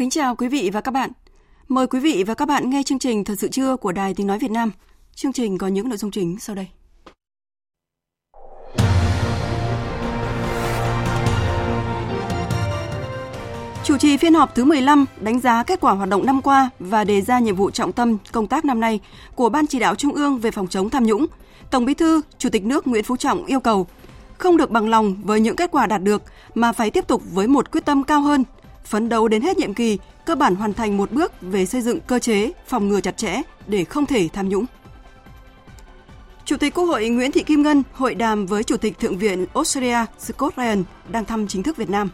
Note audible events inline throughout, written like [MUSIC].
Kính chào quý vị và các bạn. Mời quý vị và các bạn nghe chương trình Thật sự trưa của Đài Tiếng Nói Việt Nam. Chương trình có những nội dung chính sau đây. Chủ trì phiên họp thứ 15 đánh giá kết quả hoạt động năm qua và đề ra nhiệm vụ trọng tâm công tác năm nay của Ban chỉ đạo Trung ương về phòng chống tham nhũng, Tổng Bí thư, Chủ tịch nước Nguyễn Phú Trọng yêu cầu không được bằng lòng với những kết quả đạt được mà phải tiếp tục với một quyết tâm cao hơn, phấn đấu đến hết nhiệm kỳ, cơ bản hoàn thành một bước về xây dựng cơ chế phòng ngừa chặt chẽ để không thể tham nhũng. Chủ tịch Quốc hội Nguyễn Thị Kim Ngân hội đàm với Chủ tịch Thượng viện Australia Scott Ryan đang thăm chính thức Việt Nam.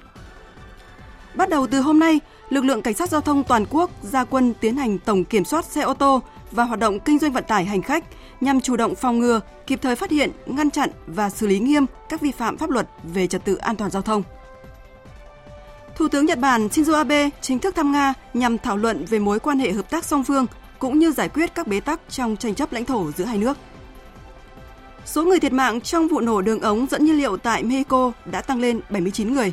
Bắt đầu từ hôm nay, lực lượng cảnh sát giao thông toàn quốc ra quân tiến hành tổng kiểm soát xe ô tô và hoạt động kinh doanh vận tải hành khách nhằm chủ động phòng ngừa, kịp thời phát hiện, ngăn chặn và xử lý nghiêm các vi phạm pháp luật về trật tự an toàn giao thông. Thủ tướng Nhật Bản Shinzo Abe chính thức thăm Nga nhằm thảo luận về mối quan hệ hợp tác song phương cũng như giải quyết các bế tắc trong tranh chấp lãnh thổ giữa hai nước. Số người thiệt mạng trong vụ nổ đường ống dẫn nhiên liệu tại Mexico đã tăng lên 79 người.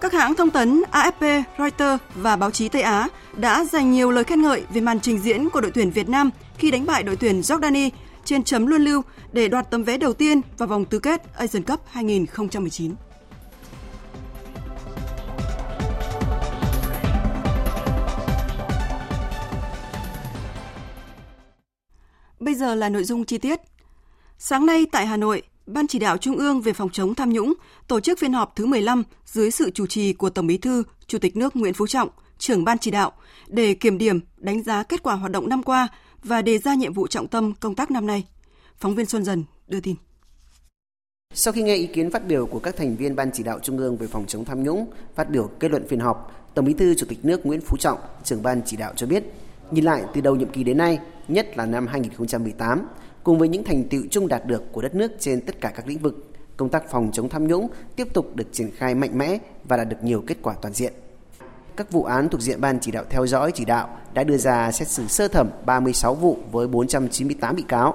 Các hãng thông tấn AFP, Reuters và báo chí Tây Á đã dành nhiều lời khen ngợi về màn trình diễn của đội tuyển Việt Nam khi đánh bại đội tuyển Jordani trên chấm luân lưu để đoạt tấm vé đầu tiên vào vòng tứ kết Asian Cup 2019. Bây giờ là nội dung chi tiết. Sáng nay tại Hà Nội, Ban chỉ đạo Trung ương về phòng chống tham nhũng tổ chức phiên họp thứ 15 dưới sự chủ trì của Tổng Bí thư, Chủ tịch nước Nguyễn Phú Trọng, trưởng ban chỉ đạo để kiểm điểm, đánh giá kết quả hoạt động năm qua và đề ra nhiệm vụ trọng tâm công tác năm nay. Phóng viên Xuân Dần đưa tin. Sau khi nghe ý kiến phát biểu của các thành viên Ban chỉ đạo Trung ương về phòng chống tham nhũng, phát biểu kết luận phiên họp, Tổng Bí thư Chủ tịch nước Nguyễn Phú Trọng, trưởng ban chỉ đạo cho biết, nhìn lại từ đầu nhiệm kỳ đến nay, nhất là năm 2018, cùng với những thành tựu chung đạt được của đất nước trên tất cả các lĩnh vực, công tác phòng chống tham nhũng tiếp tục được triển khai mạnh mẽ và đạt được nhiều kết quả toàn diện. Các vụ án thuộc diện ban chỉ đạo theo dõi chỉ đạo đã đưa ra xét xử sơ thẩm 36 vụ với 498 bị cáo.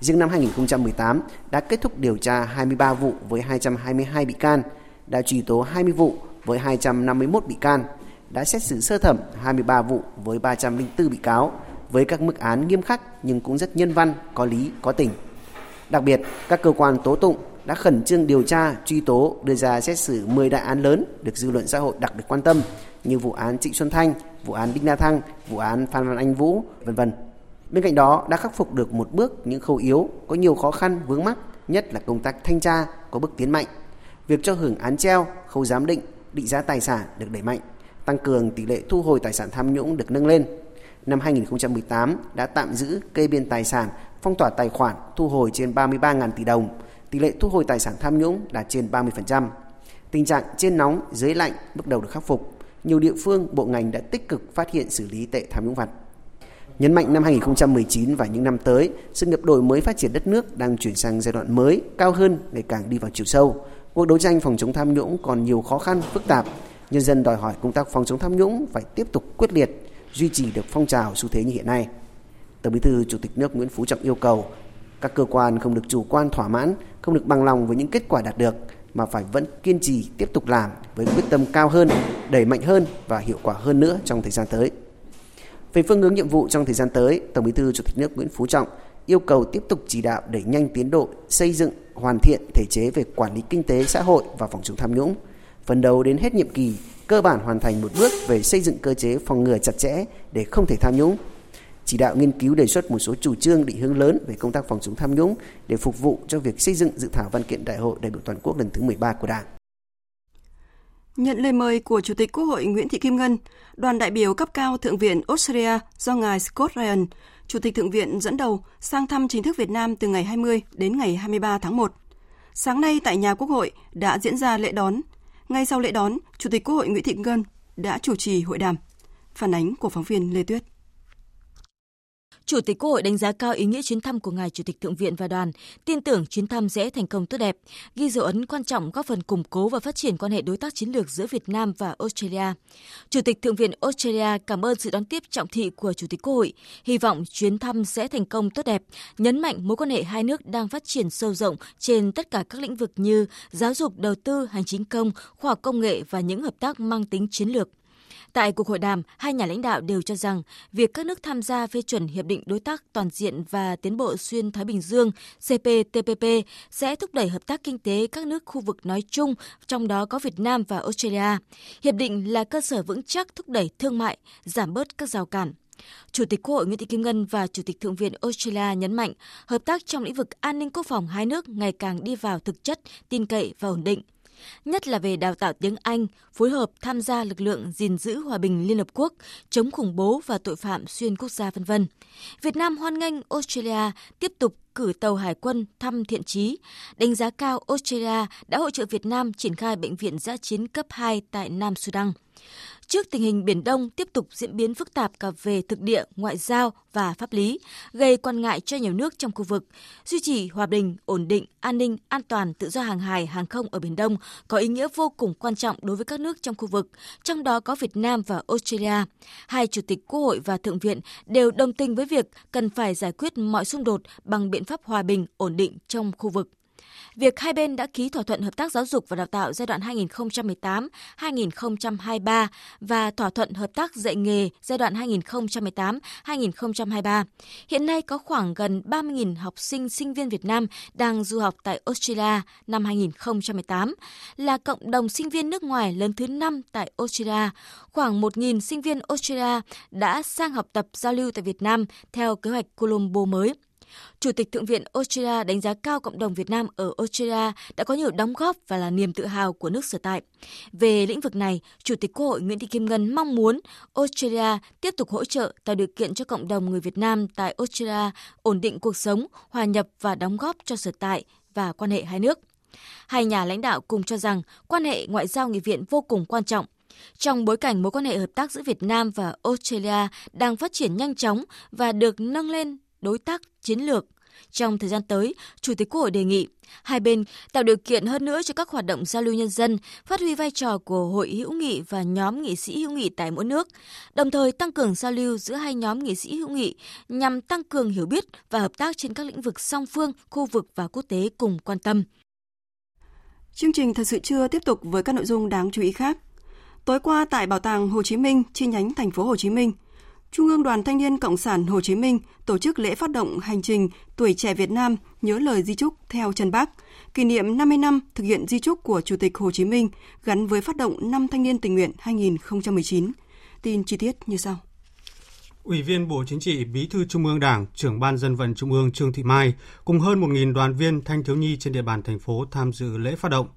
Riêng năm 2018 đã kết thúc điều tra 23 vụ với 222 bị can, đã truy tố 20 vụ với 251 bị can, đã xét xử sơ thẩm 23 vụ với 304 bị cáo, với các mức án nghiêm khắc nhưng cũng rất nhân văn, có lý, có tình. Đặc biệt, các cơ quan tố tụng đã khẩn trương điều tra, truy tố, đưa ra xét xử 10 đại án lớn được dư luận xã hội đặc biệt quan tâm như vụ án Trịnh Xuân Thanh, vụ án Đinh La Thăng, vụ án Phan Văn Anh Vũ, vân vân. Bên cạnh đó đã khắc phục được một bước những khâu yếu, có nhiều khó khăn vướng mắc, nhất là công tác thanh tra có bước tiến mạnh. Việc cho hưởng án treo, khâu giám định, định giá tài sản được đẩy mạnh, tăng cường tỷ lệ thu hồi tài sản tham nhũng được nâng lên. Năm 2018 đã tạm giữ kê biên tài sản, phong tỏa tài khoản, thu hồi trên 33.000 tỷ đồng. Tỷ lệ thu hồi tài sản tham nhũng đạt trên 30%. Tình trạng trên nóng, dưới lạnh bước đầu được khắc phục. Nhiều địa phương, bộ ngành đã tích cực phát hiện xử lý tệ tham nhũng vặt. Nhấn mạnh năm 2019 và những năm tới, sự nghiệp đổi mới phát triển đất nước đang chuyển sang giai đoạn mới, cao hơn, ngày càng đi vào chiều sâu. Cuộc đấu tranh phòng chống tham nhũng còn nhiều khó khăn, phức tạp. Nhân dân đòi hỏi công tác phòng chống tham nhũng phải tiếp tục quyết liệt, duy trì được phong trào xu thế như hiện nay. Tổng Bí thư Chủ tịch nước Nguyễn Phú Trọng yêu cầu các cơ quan không được chủ quan thỏa mãn, không được bằng lòng với những kết quả đạt được mà phải vẫn kiên trì tiếp tục làm với quyết tâm cao hơn, đẩy mạnh hơn và hiệu quả hơn nữa trong thời gian tới. Về phương hướng nhiệm vụ trong thời gian tới, Tổng Bí thư Chủ tịch nước Nguyễn Phú Trọng yêu cầu tiếp tục chỉ đạo đẩy nhanh tiến độ xây dựng, hoàn thiện thể chế về quản lý kinh tế xã hội và phòng chống tham nhũng, phấn đấu đến hết nhiệm kỳ cơ bản hoàn thành một bước về xây dựng cơ chế phòng ngừa chặt chẽ để không thể tham nhũng, chỉ đạo nghiên cứu đề xuất một số chủ trương định hướng lớn về công tác phòng chống tham nhũng để phục vụ cho việc xây dựng dự thảo văn kiện đại hội đại biểu toàn quốc lần thứ 13 của Đảng. Nhận lời mời của Chủ tịch Quốc hội Nguyễn Thị Kim Ngân, đoàn đại biểu cấp cao Thượng viện Australia do ngài Scott Ryan, Chủ tịch Thượng viện dẫn đầu sang thăm chính thức Việt Nam từ ngày 20 đến ngày 23 tháng 1. Sáng nay tại nhà Quốc hội đã diễn ra lễ đón. Ngay sau lễ đón, Chủ tịch Quốc hội Nguyễn Thị Kim Ngân đã chủ trì hội đàm. Phản ánh của phóng viên Lê Tuyết. Chủ tịch Quốc hội đánh giá cao ý nghĩa chuyến thăm của ngài Chủ tịch Thượng viện và đoàn, tin tưởng chuyến thăm sẽ thành công tốt đẹp, ghi dấu ấn quan trọng góp phần củng cố và phát triển quan hệ đối tác chiến lược giữa Việt Nam và Australia. Chủ tịch Thượng viện Australia cảm ơn sự đón tiếp trọng thị của Chủ tịch Quốc hội, hy vọng chuyến thăm sẽ thành công tốt đẹp, nhấn mạnh mối quan hệ hai nước đang phát triển sâu rộng trên tất cả các lĩnh vực như giáo dục, đầu tư, hành chính công, khoa học công nghệ và những hợp tác mang tính chiến lược. Tại cuộc hội đàm, hai nhà lãnh đạo đều cho rằng việc các nước tham gia phê chuẩn Hiệp định Đối tác Toàn diện và Tiến bộ Xuyên Thái Bình Dương CPTPP sẽ thúc đẩy hợp tác kinh tế các nước khu vực nói chung, trong đó có Việt Nam và Australia. Hiệp định là cơ sở vững chắc thúc đẩy thương mại, giảm bớt các rào cản. Chủ tịch Quốc hội Nguyễn Thị Kim Ngân và Chủ tịch Thượng viện Australia nhấn mạnh hợp tác trong lĩnh vực an ninh quốc phòng hai nước ngày càng đi vào thực chất, tin cậy và ổn định nhất là về đào tạo tiếng Anh, phối hợp tham gia lực lượng gìn giữ hòa bình Liên Hợp Quốc, chống khủng bố và tội phạm xuyên quốc gia v.v. Việt Nam hoan nghênh Australia tiếp tục cử tàu hải quân thăm thiện trí, đánh giá cao Australia đã hỗ trợ Việt Nam triển khai bệnh viện giã chiến cấp 2 tại Nam Sudan. Trước tình hình Biển Đông tiếp tục diễn biến phức tạp cả về thực địa, ngoại giao và pháp lý, gây quan ngại cho nhiều nước trong khu vực, duy trì hòa bình, ổn định, an ninh, an toàn, tự do hàng hải, hàng không ở Biển Đông có ý nghĩa vô cùng quan trọng đối với các nước trong khu vực, trong đó có Việt Nam và Australia. Hai Chủ tịch Quốc hội và Thượng viện đều đồng tình với việc cần phải giải quyết mọi xung đột bằng biện pháp hòa bình, ổn định trong khu vực. Việc hai bên đã ký thỏa thuận hợp tác giáo dục và đào tạo giai đoạn 2018-2023 và thỏa thuận hợp tác dạy nghề giai đoạn 2018-2023. Hiện nay có khoảng gần 30.000 học sinh sinh viên Việt Nam đang du học tại Australia năm 2018, là cộng đồng sinh viên nước ngoài lớn thứ 5 tại Australia. Khoảng 1.000 sinh viên Australia đã sang học tập giao lưu tại Việt Nam theo kế hoạch Colombo mới. Chủ tịch Thượng viện Australia đánh giá cao cộng đồng Việt Nam ở Australia đã có nhiều đóng góp và là niềm tự hào của nước sở tại. Về lĩnh vực này, Chủ tịch Quốc hội Nguyễn Thị Kim Ngân mong muốn Australia tiếp tục hỗ trợ tạo điều kiện cho cộng đồng người Việt Nam tại Australia ổn định cuộc sống, hòa nhập và đóng góp cho sở tại và quan hệ hai nước. Hai nhà lãnh đạo cùng cho rằng quan hệ ngoại giao nghị viện vô cùng quan trọng trong bối cảnh mối quan hệ hợp tác giữa Việt Nam và Australia đang phát triển nhanh chóng và được nâng lên đối tác chiến lược. Trong thời gian tới, Chủ tịch Quốc hội đề nghị hai bên tạo điều kiện hơn nữa cho các hoạt động giao lưu nhân dân, phát huy vai trò của hội hữu nghị và nhóm nghị sĩ hữu nghị tại mỗi nước, đồng thời tăng cường giao lưu giữa hai nhóm nghị sĩ hữu nghị nhằm tăng cường hiểu biết và hợp tác trên các lĩnh vực song phương, khu vực và quốc tế cùng quan tâm. Chương trình thật sự chưa tiếp tục với các nội dung đáng chú ý khác. Tối qua tại Bảo tàng Hồ Chí Minh chi nhánh thành phố Hồ Chí Minh, Trung ương Đoàn Thanh niên Cộng sản Hồ Chí Minh tổ chức lễ phát động hành trình Tuổi trẻ Việt Nam nhớ lời di trúc theo chân Bác, kỷ niệm 50 năm thực hiện di trúc của Chủ tịch Hồ Chí Minh gắn với phát động năm thanh niên tình nguyện 2019. Tin chi tiết như sau. Ủy viên Bộ Chính trị, Bí thư Trung ương Đảng, trưởng ban dân vận Trung ương Trương Thị Mai cùng hơn 1.000 đoàn viên thanh thiếu nhi trên địa bàn thành phố tham dự lễ phát động.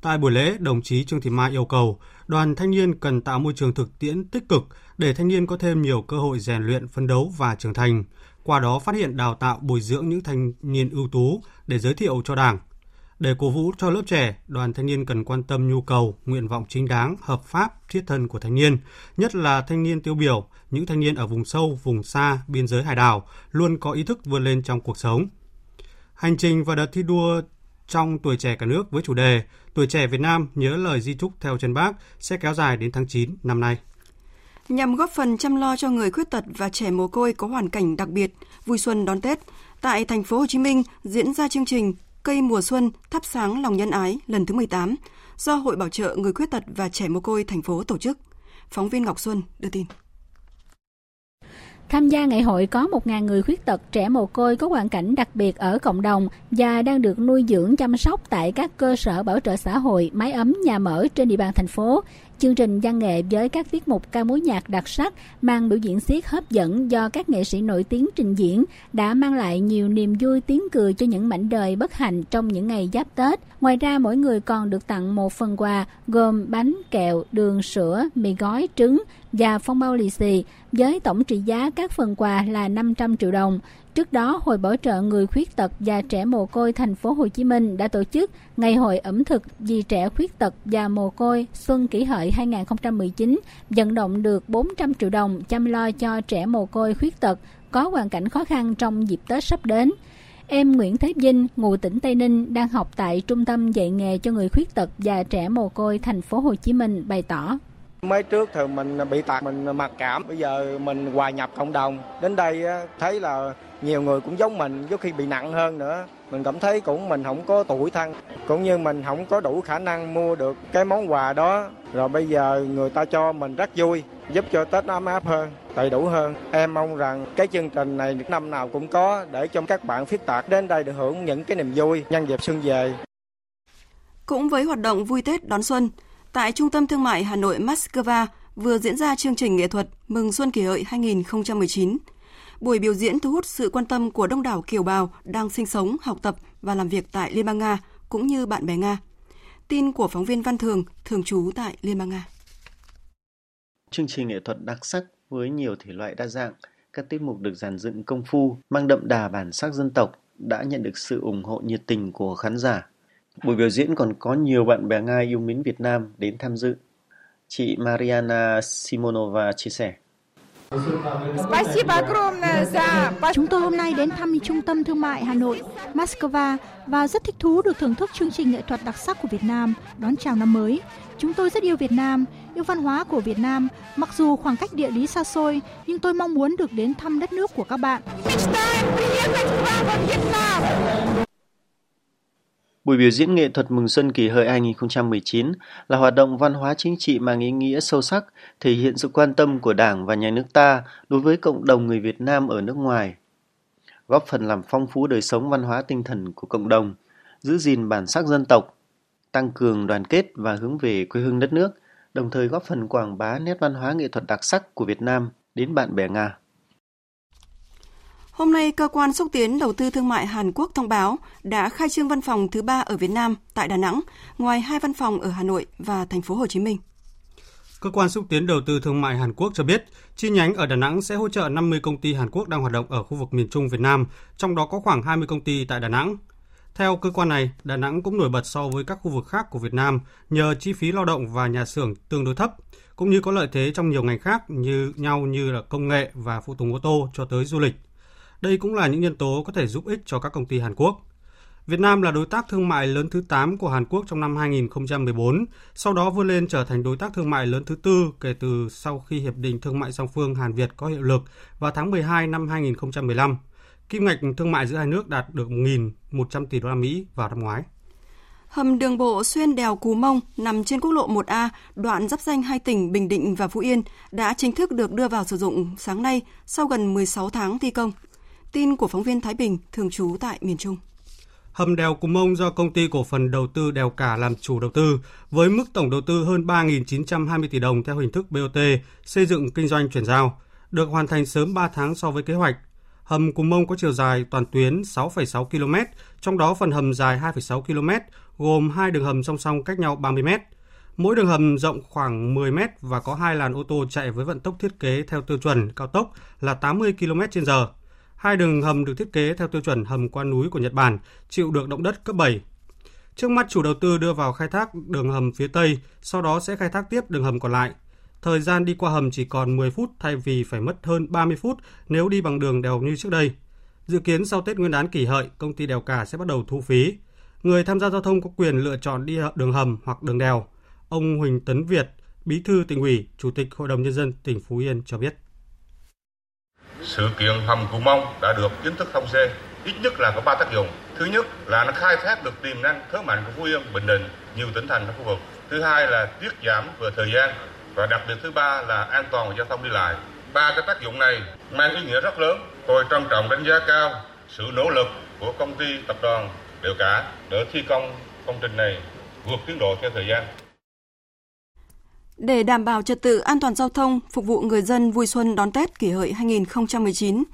Tại buổi lễ, đồng chí Trương Thị Mai yêu cầu đoàn thanh niên cần tạo môi trường thực tiễn tích cực để thanh niên có thêm nhiều cơ hội rèn luyện, phân đấu và trưởng thành, qua đó phát hiện đào tạo bồi dưỡng những thanh niên ưu tú để giới thiệu cho Đảng. Để cổ vũ cho lớp trẻ, đoàn thanh niên cần quan tâm nhu cầu, nguyện vọng chính đáng, hợp pháp, thiết thân của thanh niên, nhất là thanh niên tiêu biểu, những thanh niên ở vùng sâu, vùng xa, biên giới hải đảo, luôn có ý thức vươn lên trong cuộc sống. Hành trình và đợt thi đua trong tuổi trẻ cả nước với chủ đề Tuổi trẻ Việt Nam nhớ lời di trúc theo chân bác sẽ kéo dài đến tháng 9 năm nay. Nhằm góp phần chăm lo cho người khuyết tật và trẻ mồ côi có hoàn cảnh đặc biệt, vui xuân đón Tết, tại thành phố Hồ Chí Minh diễn ra chương trình Cây mùa xuân thắp sáng lòng nhân ái lần thứ 18 do Hội Bảo trợ người khuyết tật và trẻ mồ côi thành phố tổ chức. Phóng viên Ngọc Xuân đưa tin. Tham gia ngày hội có 1.000 người khuyết tật trẻ mồ côi có hoàn cảnh đặc biệt ở cộng đồng và đang được nuôi dưỡng chăm sóc tại các cơ sở bảo trợ xã hội, mái ấm, nhà mở trên địa bàn thành phố Chương trình văn nghệ với các tiết mục ca mối nhạc đặc sắc mang biểu diễn xiết hấp dẫn do các nghệ sĩ nổi tiếng trình diễn đã mang lại nhiều niềm vui tiếng cười cho những mảnh đời bất hạnh trong những ngày giáp Tết. Ngoài ra mỗi người còn được tặng một phần quà gồm bánh, kẹo, đường, sữa, mì gói, trứng và phong bao lì xì với tổng trị giá các phần quà là 500 triệu đồng. Trước đó, Hội Bảo trợ người khuyết tật và trẻ mồ côi thành phố Hồ Chí Minh đã tổ chức Ngày hội ẩm thực vì trẻ khuyết tật và mồ côi Xuân Kỷ Hợi 2019, vận động được 400 triệu đồng chăm lo cho trẻ mồ côi khuyết tật có hoàn cảnh khó khăn trong dịp Tết sắp đến. Em Nguyễn Thế Vinh, ngụ tỉnh Tây Ninh đang học tại Trung tâm dạy nghề cho người khuyết tật và trẻ mồ côi thành phố Hồ Chí Minh bày tỏ. Mới trước thì mình bị tạt mình mặc cảm, bây giờ mình hòa nhập cộng đồng. Đến đây thấy là nhiều người cũng giống mình, có khi bị nặng hơn nữa. Mình cảm thấy cũng mình không có tuổi thân, cũng như mình không có đủ khả năng mua được cái món quà đó. Rồi bây giờ người ta cho mình rất vui, giúp cho Tết ấm áp hơn, đầy đủ hơn. Em mong rằng cái chương trình này năm nào cũng có để cho các bạn khuyết tật đến đây được hưởng những cái niềm vui nhân dịp xuân về. Cũng với hoạt động vui Tết đón xuân, tại Trung tâm Thương mại Hà Nội Moscow vừa diễn ra chương trình nghệ thuật Mừng Xuân Kỷ Hợi 2019. Buổi biểu diễn thu hút sự quan tâm của đông đảo kiều bào đang sinh sống, học tập và làm việc tại Liên bang Nga cũng như bạn bè Nga. Tin của phóng viên Văn Thường, thường trú tại Liên bang Nga. Chương trình nghệ thuật đặc sắc với nhiều thể loại đa dạng, các tiết mục được dàn dựng công phu, mang đậm đà bản sắc dân tộc đã nhận được sự ủng hộ nhiệt tình của khán giả. Buổi biểu diễn còn có nhiều bạn bè Nga yêu mến Việt Nam đến tham dự. Chị Mariana Simonova chia sẻ. Chúng tôi hôm nay đến thăm Trung tâm Thương mại Hà Nội, Moscow và rất thích thú được thưởng thức chương trình nghệ thuật đặc sắc của Việt Nam đón chào năm mới. Chúng tôi rất yêu Việt Nam, yêu văn hóa của Việt Nam. Mặc dù khoảng cách địa lý xa xôi, nhưng tôi mong muốn được đến thăm đất nước của các bạn. Buổi biểu diễn nghệ thuật Mừng Xuân Kỷ Hợi 2019 là hoạt động văn hóa chính trị mang ý nghĩa sâu sắc, thể hiện sự quan tâm của Đảng và Nhà nước ta đối với cộng đồng người Việt Nam ở nước ngoài, góp phần làm phong phú đời sống văn hóa tinh thần của cộng đồng, giữ gìn bản sắc dân tộc, tăng cường đoàn kết và hướng về quê hương đất nước, đồng thời góp phần quảng bá nét văn hóa nghệ thuật đặc sắc của Việt Nam đến bạn bè Nga. Hôm nay, Cơ quan xúc tiến đầu tư thương mại Hàn Quốc thông báo đã khai trương văn phòng thứ ba ở Việt Nam tại Đà Nẵng, ngoài hai văn phòng ở Hà Nội và thành phố Hồ Chí Minh. Cơ quan xúc tiến đầu tư thương mại Hàn Quốc cho biết, chi nhánh ở Đà Nẵng sẽ hỗ trợ 50 công ty Hàn Quốc đang hoạt động ở khu vực miền Trung Việt Nam, trong đó có khoảng 20 công ty tại Đà Nẵng. Theo cơ quan này, Đà Nẵng cũng nổi bật so với các khu vực khác của Việt Nam nhờ chi phí lao động và nhà xưởng tương đối thấp, cũng như có lợi thế trong nhiều ngành khác như nhau như là công nghệ và phụ tùng ô tô cho tới du lịch. Đây cũng là những nhân tố có thể giúp ích cho các công ty Hàn Quốc. Việt Nam là đối tác thương mại lớn thứ 8 của Hàn Quốc trong năm 2014, sau đó vươn lên trở thành đối tác thương mại lớn thứ tư kể từ sau khi Hiệp định Thương mại song phương Hàn Việt có hiệu lực vào tháng 12 năm 2015. Kim ngạch thương mại giữa hai nước đạt được 1.100 tỷ đô la Mỹ vào năm ngoái. Hầm đường bộ xuyên đèo Cù Mông nằm trên quốc lộ 1A, đoạn giáp danh hai tỉnh Bình Định và Phú Yên đã chính thức được đưa vào sử dụng sáng nay sau gần 16 tháng thi công. Tin của phóng viên Thái Bình, thường trú tại miền Trung. Hầm đèo Cù Mông do công ty cổ phần đầu tư đèo cả làm chủ đầu tư với mức tổng đầu tư hơn 3.920 tỷ đồng theo hình thức BOT xây dựng kinh doanh chuyển giao, được hoàn thành sớm 3 tháng so với kế hoạch. Hầm Cù Mông có chiều dài toàn tuyến 6,6 km, trong đó phần hầm dài 2,6 km, gồm hai đường hầm song song cách nhau 30 m. Mỗi đường hầm rộng khoảng 10 m và có hai làn ô tô chạy với vận tốc thiết kế theo tiêu chuẩn cao tốc là 80 km/h. Hai đường hầm được thiết kế theo tiêu chuẩn hầm qua núi của Nhật Bản, chịu được động đất cấp 7. Trước mắt chủ đầu tư đưa vào khai thác đường hầm phía Tây, sau đó sẽ khai thác tiếp đường hầm còn lại. Thời gian đi qua hầm chỉ còn 10 phút thay vì phải mất hơn 30 phút nếu đi bằng đường đèo như trước đây. Dự kiến sau Tết Nguyên đán kỷ hợi, công ty đèo cả sẽ bắt đầu thu phí. Người tham gia giao thông có quyền lựa chọn đi đường hầm hoặc đường đèo. Ông Huỳnh Tấn Việt, Bí thư tỉnh ủy, Chủ tịch Hội đồng Nhân dân tỉnh Phú Yên cho biết. Sự kiện hầm Cù Mông đã được chính thức thông xe, ít nhất là có ba tác dụng. Thứ nhất là nó khai thác được tiềm năng thế mạnh của Phú Yên, Bình Định, nhiều tỉnh thành trong khu vực. Thứ hai là tiết giảm về thời gian và đặc biệt thứ ba là an toàn về giao thông đi lại. Ba cái tác dụng này mang ý nghĩa rất lớn. Tôi trân trọng đánh giá cao sự nỗ lực của công ty tập đoàn Đều Cả để thi công công trình này vượt tiến độ theo thời gian. Để đảm bảo trật tự an toàn giao thông, phục vụ người dân vui xuân đón Tết kỷ hợi 2019,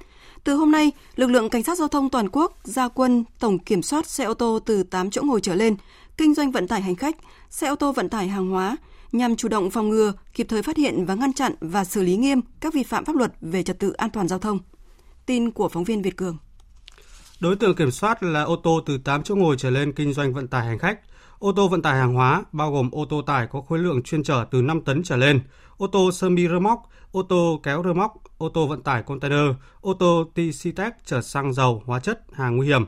từ hôm nay, lực lượng cảnh sát giao thông toàn quốc ra quân tổng kiểm soát xe ô tô từ 8 chỗ ngồi trở lên, kinh doanh vận tải hành khách, xe ô tô vận tải hàng hóa nhằm chủ động phòng ngừa, kịp thời phát hiện và ngăn chặn và xử lý nghiêm các vi phạm pháp luật về trật tự an toàn giao thông. Tin của phóng viên Việt Cường. Đối tượng kiểm soát là ô tô từ 8 chỗ ngồi trở lên kinh doanh vận tải hành khách, ô tô vận tải hàng hóa bao gồm ô tô tải có khối lượng chuyên chở từ 5 tấn trở lên, ô tô semi rơ móc, ô tô kéo rơ móc, ô tô vận tải container, ô tô TC-Tech chở xăng dầu, hóa chất, hàng nguy hiểm.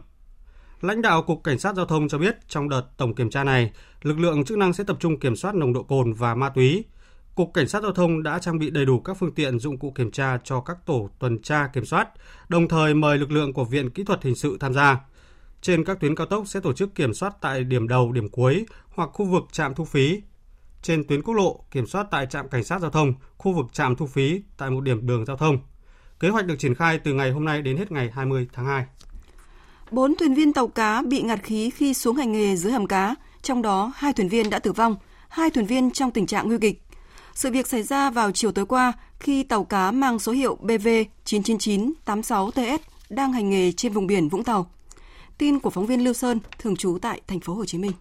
Lãnh đạo Cục Cảnh sát Giao thông cho biết trong đợt tổng kiểm tra này, lực lượng chức năng sẽ tập trung kiểm soát nồng độ cồn và ma túy. Cục Cảnh sát Giao thông đã trang bị đầy đủ các phương tiện dụng cụ kiểm tra cho các tổ tuần tra kiểm soát, đồng thời mời lực lượng của Viện Kỹ thuật Hình sự tham gia. Trên các tuyến cao tốc sẽ tổ chức kiểm soát tại điểm đầu, điểm cuối hoặc khu vực trạm thu phí. Trên tuyến quốc lộ, kiểm soát tại trạm cảnh sát giao thông, khu vực trạm thu phí tại một điểm đường giao thông. Kế hoạch được triển khai từ ngày hôm nay đến hết ngày 20 tháng 2. Bốn thuyền viên tàu cá bị ngạt khí khi xuống hành nghề dưới hầm cá, trong đó hai thuyền viên đã tử vong, hai thuyền viên trong tình trạng nguy kịch. Sự việc xảy ra vào chiều tối qua khi tàu cá mang số hiệu BV 99986TS đang hành nghề trên vùng biển Vũng Tàu. Tin của phóng viên Lưu Sơn, thường trú tại thành phố Hồ Chí Minh.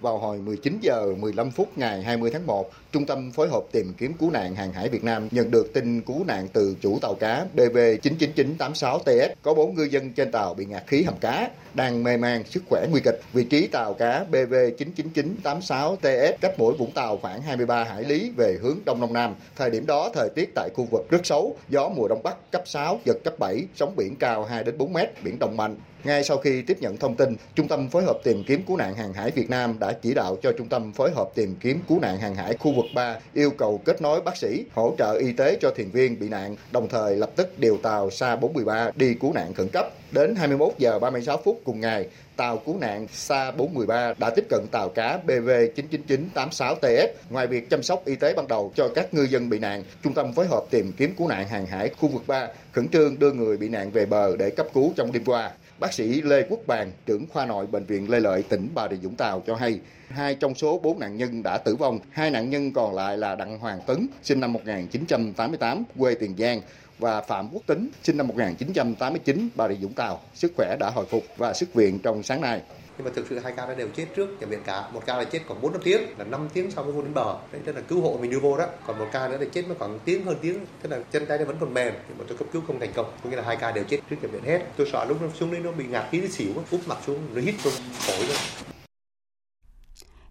Vào hồi 19 giờ 15 phút ngày 20 tháng 1, Trung tâm phối hợp tìm kiếm cứu nạn hàng hải Việt Nam nhận được tin cứu nạn từ chủ tàu cá BV 99986TS có 4 ngư dân trên tàu bị ngạt khí hầm cá, đang mê man, sức khỏe nguy kịch. Vị trí tàu cá BV 99986TS cách mỗi Vũng Tàu khoảng 23 hải lý về hướng đông đông nam. Thời điểm đó thời tiết tại khu vực rất xấu, gió mùa đông bắc cấp 6, giật cấp 7, sóng biển cao 2 đến 4 mét, biển động mạnh. Ngay sau khi tiếp nhận thông tin, Trung tâm phối hợp tìm kiếm cứu nạn hàng hải Việt Nam đã chỉ đạo cho Trung tâm phối hợp tìm kiếm cứu nạn hàng hải khu vực 3 yêu cầu kết nối bác sĩ, hỗ trợ y tế cho thuyền viên bị nạn, đồng thời lập tức điều tàu SA 413 đi cứu nạn khẩn cấp. Đến 21 giờ 36 phút cùng ngày, tàu cứu nạn SA 413 đã tiếp cận tàu cá BV 99986TS. Ngoài việc chăm sóc y tế ban đầu cho các ngư dân bị nạn, Trung tâm phối hợp tìm kiếm cứu nạn hàng hải khu vực 3 khẩn trương đưa người bị nạn về bờ để cấp cứu trong đêm qua. Bác sĩ Lê Quốc Bàn, trưởng khoa nội Bệnh viện Lê Lợi, tỉnh Bà Rịa Vũng Tàu cho hay, hai trong số bốn nạn nhân đã tử vong, hai nạn nhân còn lại là Đặng Hoàng Tấn, sinh năm 1988, quê Tiền Giang, và Phạm Quốc Tính, sinh năm 1989, Bà Rịa Vũng Tàu, sức khỏe đã hồi phục và xuất viện trong sáng nay nhưng mà thực sự hai ca đã đều chết trước nhập viện cả. Một ca là chết còn 4 năm tiếng, là 5 tiếng sau mới vô đến bờ. Đấy, tức là cứu hộ mình đưa vô đó. Còn một ca nữa là chết mới khoảng tiếng hơn tiếng, tức là chân tay nó vẫn còn mềm. Nhưng mà tôi cấp cứu không thành công, có nghĩa là hai ca đều chết trước nhập viện hết. Tôi sợ lúc nó xuống đấy nó bị ngạt khí nó xỉu úp mặt xuống, nó hít trong phổi luôn.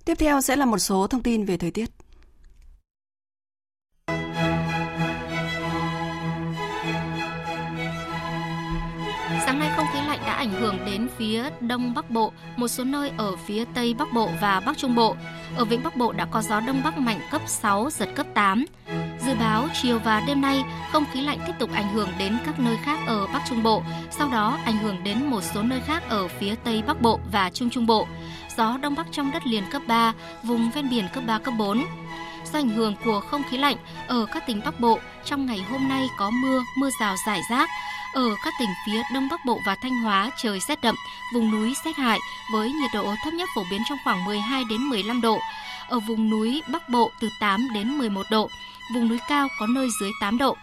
Tiếp theo sẽ là một số thông tin về thời tiết. Phía Đông Bắc Bộ, một số nơi ở phía Tây Bắc Bộ và Bắc Trung Bộ. Ở Vịnh Bắc Bộ đã có gió Đông Bắc mạnh cấp 6, giật cấp 8. Dự báo chiều và đêm nay, không khí lạnh tiếp tục ảnh hưởng đến các nơi khác ở Bắc Trung Bộ, sau đó ảnh hưởng đến một số nơi khác ở phía Tây Bắc Bộ và Trung Trung Bộ. Gió Đông Bắc trong đất liền cấp 3, vùng ven biển cấp 3, cấp 4. Do ảnh hưởng của không khí lạnh, ở các tỉnh Bắc Bộ, trong ngày hôm nay có mưa, mưa rào rải rác, ở các tỉnh phía Đông Bắc Bộ và Thanh Hóa trời rét đậm, vùng núi rét hại với nhiệt độ thấp nhất phổ biến trong khoảng 12 đến 15 độ. Ở vùng núi Bắc Bộ từ 8 đến 11 độ, vùng núi cao có nơi dưới 8 độ.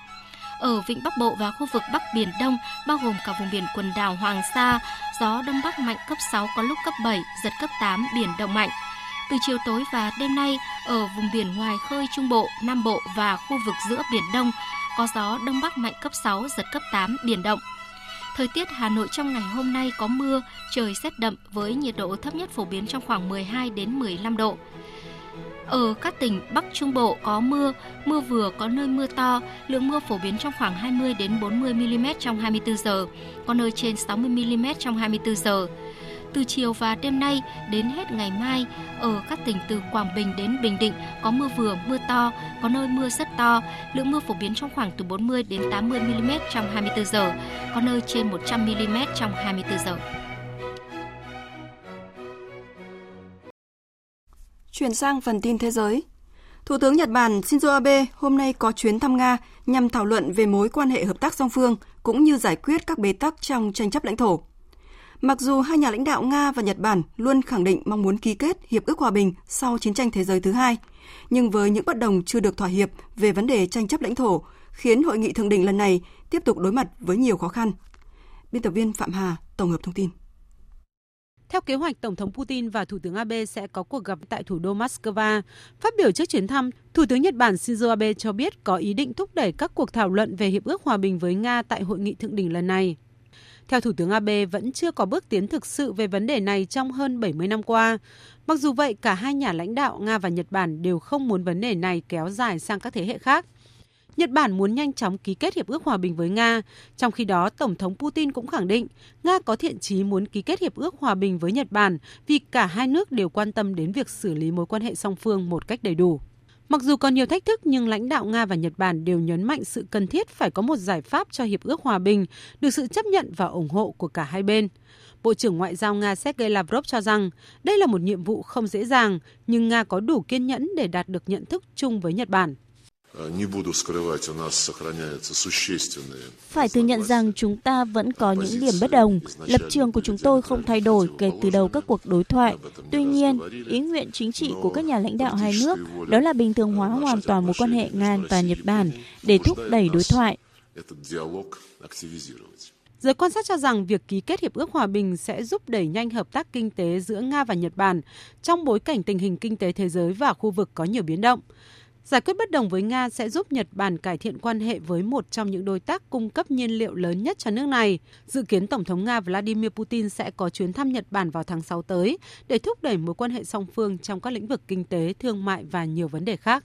Ở vịnh Bắc Bộ và khu vực Bắc Biển Đông, bao gồm cả vùng biển quần đảo Hoàng Sa, gió Đông Bắc mạnh cấp 6 có lúc cấp 7, giật cấp 8, biển động mạnh. Từ chiều tối và đêm nay, ở vùng biển ngoài khơi Trung Bộ, Nam Bộ và khu vực giữa Biển Đông, có gió Đông Bắc mạnh cấp 6, giật cấp 8, biển động. Thời tiết Hà Nội trong ngày hôm nay có mưa, trời rét đậm với nhiệt độ thấp nhất phổ biến trong khoảng 12 đến 15 độ. Ở các tỉnh Bắc Trung Bộ có mưa, mưa vừa có nơi mưa to, lượng mưa phổ biến trong khoảng 20 đến 40 mm trong 24 giờ, có nơi trên 60 mm trong 24 giờ. Từ chiều và đêm nay đến hết ngày mai, ở các tỉnh từ Quảng Bình đến Bình Định có mưa vừa, mưa to, có nơi mưa rất to, lượng mưa phổ biến trong khoảng từ 40 đến 80 mm trong 24 giờ, có nơi trên 100 mm trong 24 giờ. Chuyển sang phần tin thế giới. Thủ tướng Nhật Bản Shinzo Abe hôm nay có chuyến thăm Nga nhằm thảo luận về mối quan hệ hợp tác song phương cũng như giải quyết các bế tắc trong tranh chấp lãnh thổ. Mặc dù hai nhà lãnh đạo Nga và Nhật Bản luôn khẳng định mong muốn ký kết hiệp ước hòa bình sau chiến tranh thế giới thứ hai, nhưng với những bất đồng chưa được thỏa hiệp về vấn đề tranh chấp lãnh thổ, khiến hội nghị thượng đỉnh lần này tiếp tục đối mặt với nhiều khó khăn. Biên tập viên Phạm Hà tổng hợp thông tin. Theo kế hoạch, Tổng thống Putin và Thủ tướng Abe sẽ có cuộc gặp tại thủ đô Moscow. Phát biểu trước chuyến thăm, Thủ tướng Nhật Bản Shinzo Abe cho biết có ý định thúc đẩy các cuộc thảo luận về hiệp ước hòa bình với Nga tại hội nghị thượng đỉnh lần này. Theo Thủ tướng Abe, vẫn chưa có bước tiến thực sự về vấn đề này trong hơn 70 năm qua. Mặc dù vậy, cả hai nhà lãnh đạo Nga và Nhật Bản đều không muốn vấn đề này kéo dài sang các thế hệ khác. Nhật Bản muốn nhanh chóng ký kết hiệp ước hòa bình với Nga, trong khi đó Tổng thống Putin cũng khẳng định Nga có thiện chí muốn ký kết hiệp ước hòa bình với Nhật Bản vì cả hai nước đều quan tâm đến việc xử lý mối quan hệ song phương một cách đầy đủ. Mặc dù còn nhiều thách thức nhưng lãnh đạo Nga và Nhật Bản đều nhấn mạnh sự cần thiết phải có một giải pháp cho hiệp ước hòa bình, được sự chấp nhận và ủng hộ của cả hai bên. Bộ trưởng Ngoại giao Nga Sergei Lavrov cho rằng đây là một nhiệm vụ không dễ dàng, nhưng Nga có đủ kiên nhẫn để đạt được nhận thức chung với Nhật Bản. Phải thừa nhận rằng chúng ta vẫn có những điểm bất đồng. Lập trường của chúng tôi không thay đổi kể từ đầu các cuộc đối thoại. Tuy nhiên, ý nguyện chính trị của các nhà lãnh đạo hai nước đó là bình thường hóa hoàn toàn mối quan hệ Nga và Nhật Bản để thúc đẩy đối thoại. Giới quan sát cho rằng việc ký kết hiệp ước hòa bình sẽ giúp đẩy nhanh hợp tác kinh tế giữa Nga và Nhật Bản trong bối cảnh tình hình kinh tế thế giới và khu vực có nhiều biến động. Giải quyết bất đồng với Nga sẽ giúp Nhật Bản cải thiện quan hệ với một trong những đối tác cung cấp nhiên liệu lớn nhất cho nước này. Dự kiến Tổng thống Nga Vladimir Putin sẽ có chuyến thăm Nhật Bản vào tháng 6 tới để thúc đẩy mối quan hệ song phương trong các lĩnh vực kinh tế, thương mại và nhiều vấn đề khác.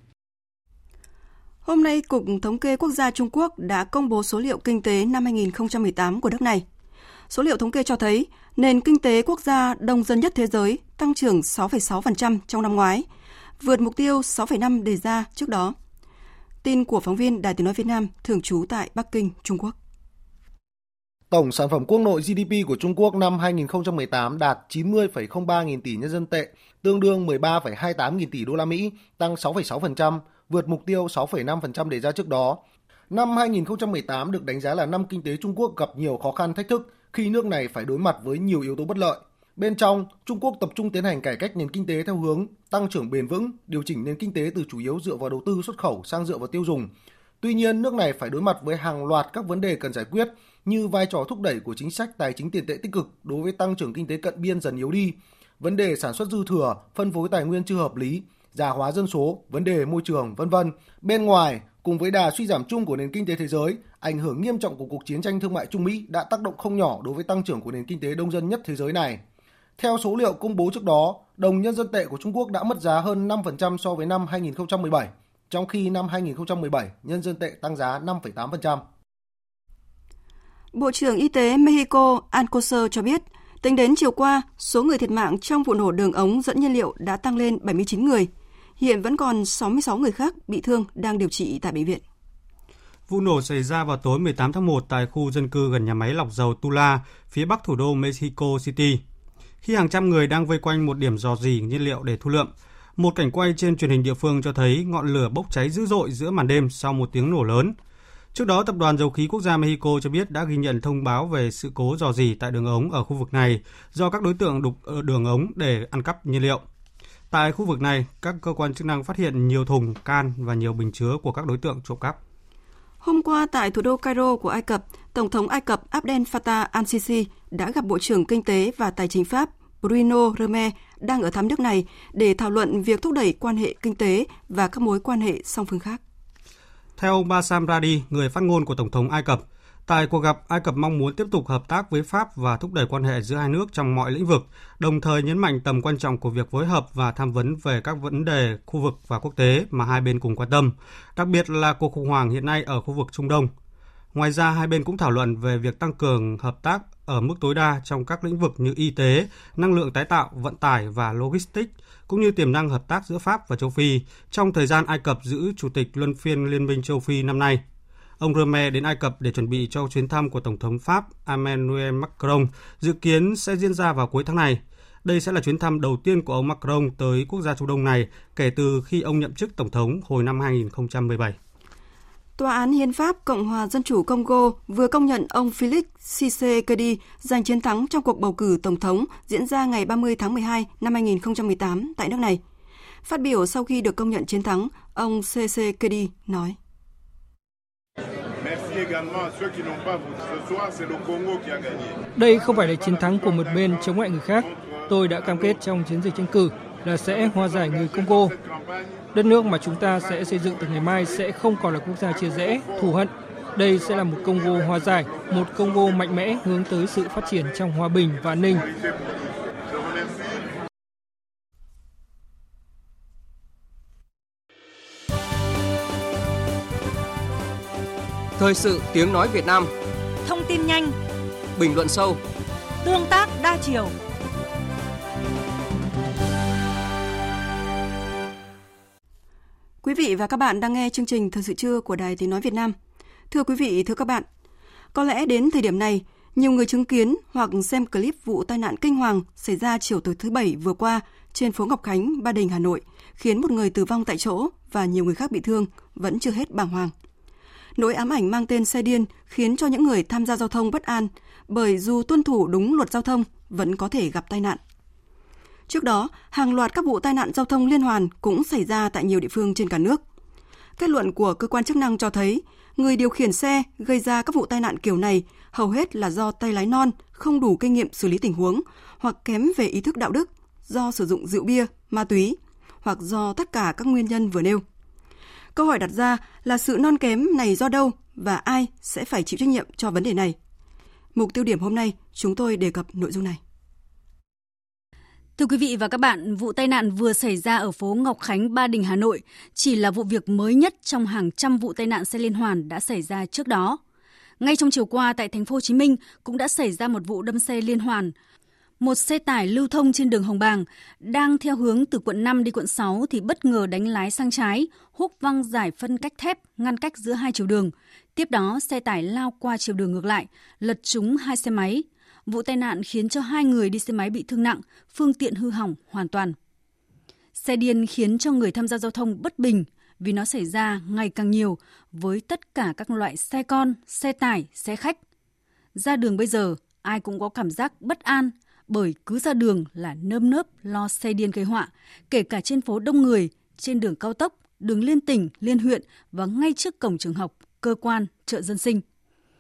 Hôm nay, Cục Thống kê Quốc gia Trung Quốc đã công bố số liệu kinh tế năm 2018 của nước này. Số liệu thống kê cho thấy nền kinh tế quốc gia đông dân nhất thế giới tăng trưởng 6,6% trong năm ngoái – vượt mục tiêu 6,5 đề ra trước đó. Tin của phóng viên Đài Tiếng Nói Việt Nam thường trú tại Bắc Kinh, Trung Quốc. Tổng sản phẩm quốc nội GDP của Trung Quốc năm 2018 đạt 90,03 nghìn tỷ nhân dân tệ, tương đương 13,28 nghìn tỷ đô la Mỹ, tăng 6,6%, vượt mục tiêu 6,5% đề ra trước đó. Năm 2018 được đánh giá là năm kinh tế Trung Quốc gặp nhiều khó khăn thách thức khi nước này phải đối mặt với nhiều yếu tố bất lợi. Bên trong, Trung Quốc tập trung tiến hành cải cách nền kinh tế theo hướng tăng trưởng bền vững, điều chỉnh nền kinh tế từ chủ yếu dựa vào đầu tư xuất khẩu sang dựa vào tiêu dùng. Tuy nhiên, nước này phải đối mặt với hàng loạt các vấn đề cần giải quyết như vai trò thúc đẩy của chính sách tài chính tiền tệ tích cực đối với tăng trưởng kinh tế cận biên dần yếu đi, vấn đề sản xuất dư thừa, phân phối tài nguyên chưa hợp lý, già hóa dân số, vấn đề môi trường, vân vân. Bên ngoài, cùng với đà suy giảm chung của nền kinh tế thế giới, ảnh hưởng nghiêm trọng của cuộc chiến tranh thương mại Trung Mỹ đã tác động không nhỏ đối với tăng trưởng của nền kinh tế đông dân nhất thế giới này. Theo số liệu công bố trước đó, đồng nhân dân tệ của Trung Quốc đã mất giá hơn 5% so với năm 2017, trong khi năm 2017 nhân dân tệ tăng giá 5,8%. Bộ trưởng Y tế Mexico Alcocer cho biết, tính đến chiều qua, số người thiệt mạng trong vụ nổ đường ống dẫn nhiên liệu đã tăng lên 79 người. Hiện vẫn còn 66 người khác bị thương đang điều trị tại bệnh viện. Vụ nổ xảy ra vào tối 18 tháng 1 tại khu dân cư gần nhà máy lọc dầu Tula, phía bắc thủ đô Mexico City khi hàng trăm người đang vây quanh một điểm dò dỉ nhiên liệu để thu lượm. Một cảnh quay trên truyền hình địa phương cho thấy ngọn lửa bốc cháy dữ dội giữa màn đêm sau một tiếng nổ lớn. Trước đó, Tập đoàn Dầu khí Quốc gia Mexico cho biết đã ghi nhận thông báo về sự cố dò dỉ tại đường ống ở khu vực này do các đối tượng đục ờ, đường ống để ăn cắp nhiên liệu. Tại khu vực này, các cơ quan chức năng phát hiện nhiều thùng, can và nhiều bình chứa của các đối tượng trộm cắp. Hôm qua tại thủ đô Cairo của Ai Cập, Tổng thống Ai Cập Abdel Fattah al-Sisi đã gặp Bộ trưởng Kinh tế và Tài chính Pháp Bruno Le Maire đang ở thăm nước này để thảo luận việc thúc đẩy quan hệ kinh tế và các mối quan hệ song phương khác. Theo ông Bassam Radi, người phát ngôn của Tổng thống Ai Cập, Tại cuộc gặp, Ai Cập mong muốn tiếp tục hợp tác với Pháp và thúc đẩy quan hệ giữa hai nước trong mọi lĩnh vực, đồng thời nhấn mạnh tầm quan trọng của việc phối hợp và tham vấn về các vấn đề khu vực và quốc tế mà hai bên cùng quan tâm, đặc biệt là cuộc khủng hoảng hiện nay ở khu vực Trung Đông. Ngoài ra, hai bên cũng thảo luận về việc tăng cường hợp tác ở mức tối đa trong các lĩnh vực như y tế, năng lượng tái tạo, vận tải và logistics, cũng như tiềm năng hợp tác giữa Pháp và châu Phi trong thời gian Ai Cập giữ Chủ tịch Luân phiên Liên minh châu Phi năm nay. Ông Rome đến Ai Cập để chuẩn bị cho chuyến thăm của Tổng thống Pháp Emmanuel Macron dự kiến sẽ diễn ra vào cuối tháng này. Đây sẽ là chuyến thăm đầu tiên của ông Macron tới quốc gia Trung Đông này kể từ khi ông nhậm chức Tổng thống hồi năm 2017. Tòa án Hiến pháp Cộng hòa Dân chủ Congo vừa công nhận ông Felix Tshisekedi giành chiến thắng trong cuộc bầu cử tổng thống diễn ra ngày 30 tháng 12 năm 2018 tại nước này. Phát biểu sau khi được công nhận chiến thắng, ông Tshisekedi nói. Đây không phải là chiến thắng của một bên chống lại người khác. Tôi đã cam kết trong chiến dịch tranh cử là sẽ hòa giải người Congo. Đất nước mà chúng ta sẽ xây dựng từ ngày mai sẽ không còn là quốc gia chia rẽ, thù hận. Đây sẽ là một Congo hòa giải, một Congo mạnh mẽ hướng tới sự phát triển trong hòa bình và an ninh. Thời sự tiếng nói Việt Nam Thông tin nhanh Bình luận sâu Tương tác đa chiều Quý vị và các bạn đang nghe chương trình Thời sự trưa của Đài Tiếng Nói Việt Nam. Thưa quý vị, thưa các bạn, có lẽ đến thời điểm này, nhiều người chứng kiến hoặc xem clip vụ tai nạn kinh hoàng xảy ra chiều tối thứ Bảy vừa qua trên phố Ngọc Khánh, Ba Đình, Hà Nội, khiến một người tử vong tại chỗ và nhiều người khác bị thương vẫn chưa hết bàng hoàng. Nỗi ám ảnh mang tên xe điên khiến cho những người tham gia giao thông bất an, bởi dù tuân thủ đúng luật giao thông vẫn có thể gặp tai nạn. Trước đó, hàng loạt các vụ tai nạn giao thông liên hoàn cũng xảy ra tại nhiều địa phương trên cả nước. Kết luận của cơ quan chức năng cho thấy, người điều khiển xe gây ra các vụ tai nạn kiểu này hầu hết là do tay lái non, không đủ kinh nghiệm xử lý tình huống hoặc kém về ý thức đạo đức, do sử dụng rượu bia, ma túy hoặc do tất cả các nguyên nhân vừa nêu. Câu hỏi đặt ra là sự non kém này do đâu và ai sẽ phải chịu trách nhiệm cho vấn đề này? Mục tiêu điểm hôm nay, chúng tôi đề cập nội dung này. Thưa quý vị và các bạn, vụ tai nạn vừa xảy ra ở phố Ngọc Khánh, Ba Đình, Hà Nội chỉ là vụ việc mới nhất trong hàng trăm vụ tai nạn xe liên hoàn đã xảy ra trước đó. Ngay trong chiều qua tại thành phố Hồ Chí Minh cũng đã xảy ra một vụ đâm xe liên hoàn. Một xe tải lưu thông trên đường Hồng Bàng đang theo hướng từ quận 5 đi quận 6 thì bất ngờ đánh lái sang trái, húc văng giải phân cách thép ngăn cách giữa hai chiều đường. Tiếp đó, xe tải lao qua chiều đường ngược lại, lật trúng hai xe máy. Vụ tai nạn khiến cho hai người đi xe máy bị thương nặng, phương tiện hư hỏng hoàn toàn. Xe điên khiến cho người tham gia giao thông bất bình vì nó xảy ra ngày càng nhiều với tất cả các loại xe con, xe tải, xe khách. Ra đường bây giờ, ai cũng có cảm giác bất an bởi cứ ra đường là nơm nớp lo xe điên gây họa, kể cả trên phố đông người, trên đường cao tốc, đường liên tỉnh, liên huyện và ngay trước cổng trường học, cơ quan, chợ dân sinh.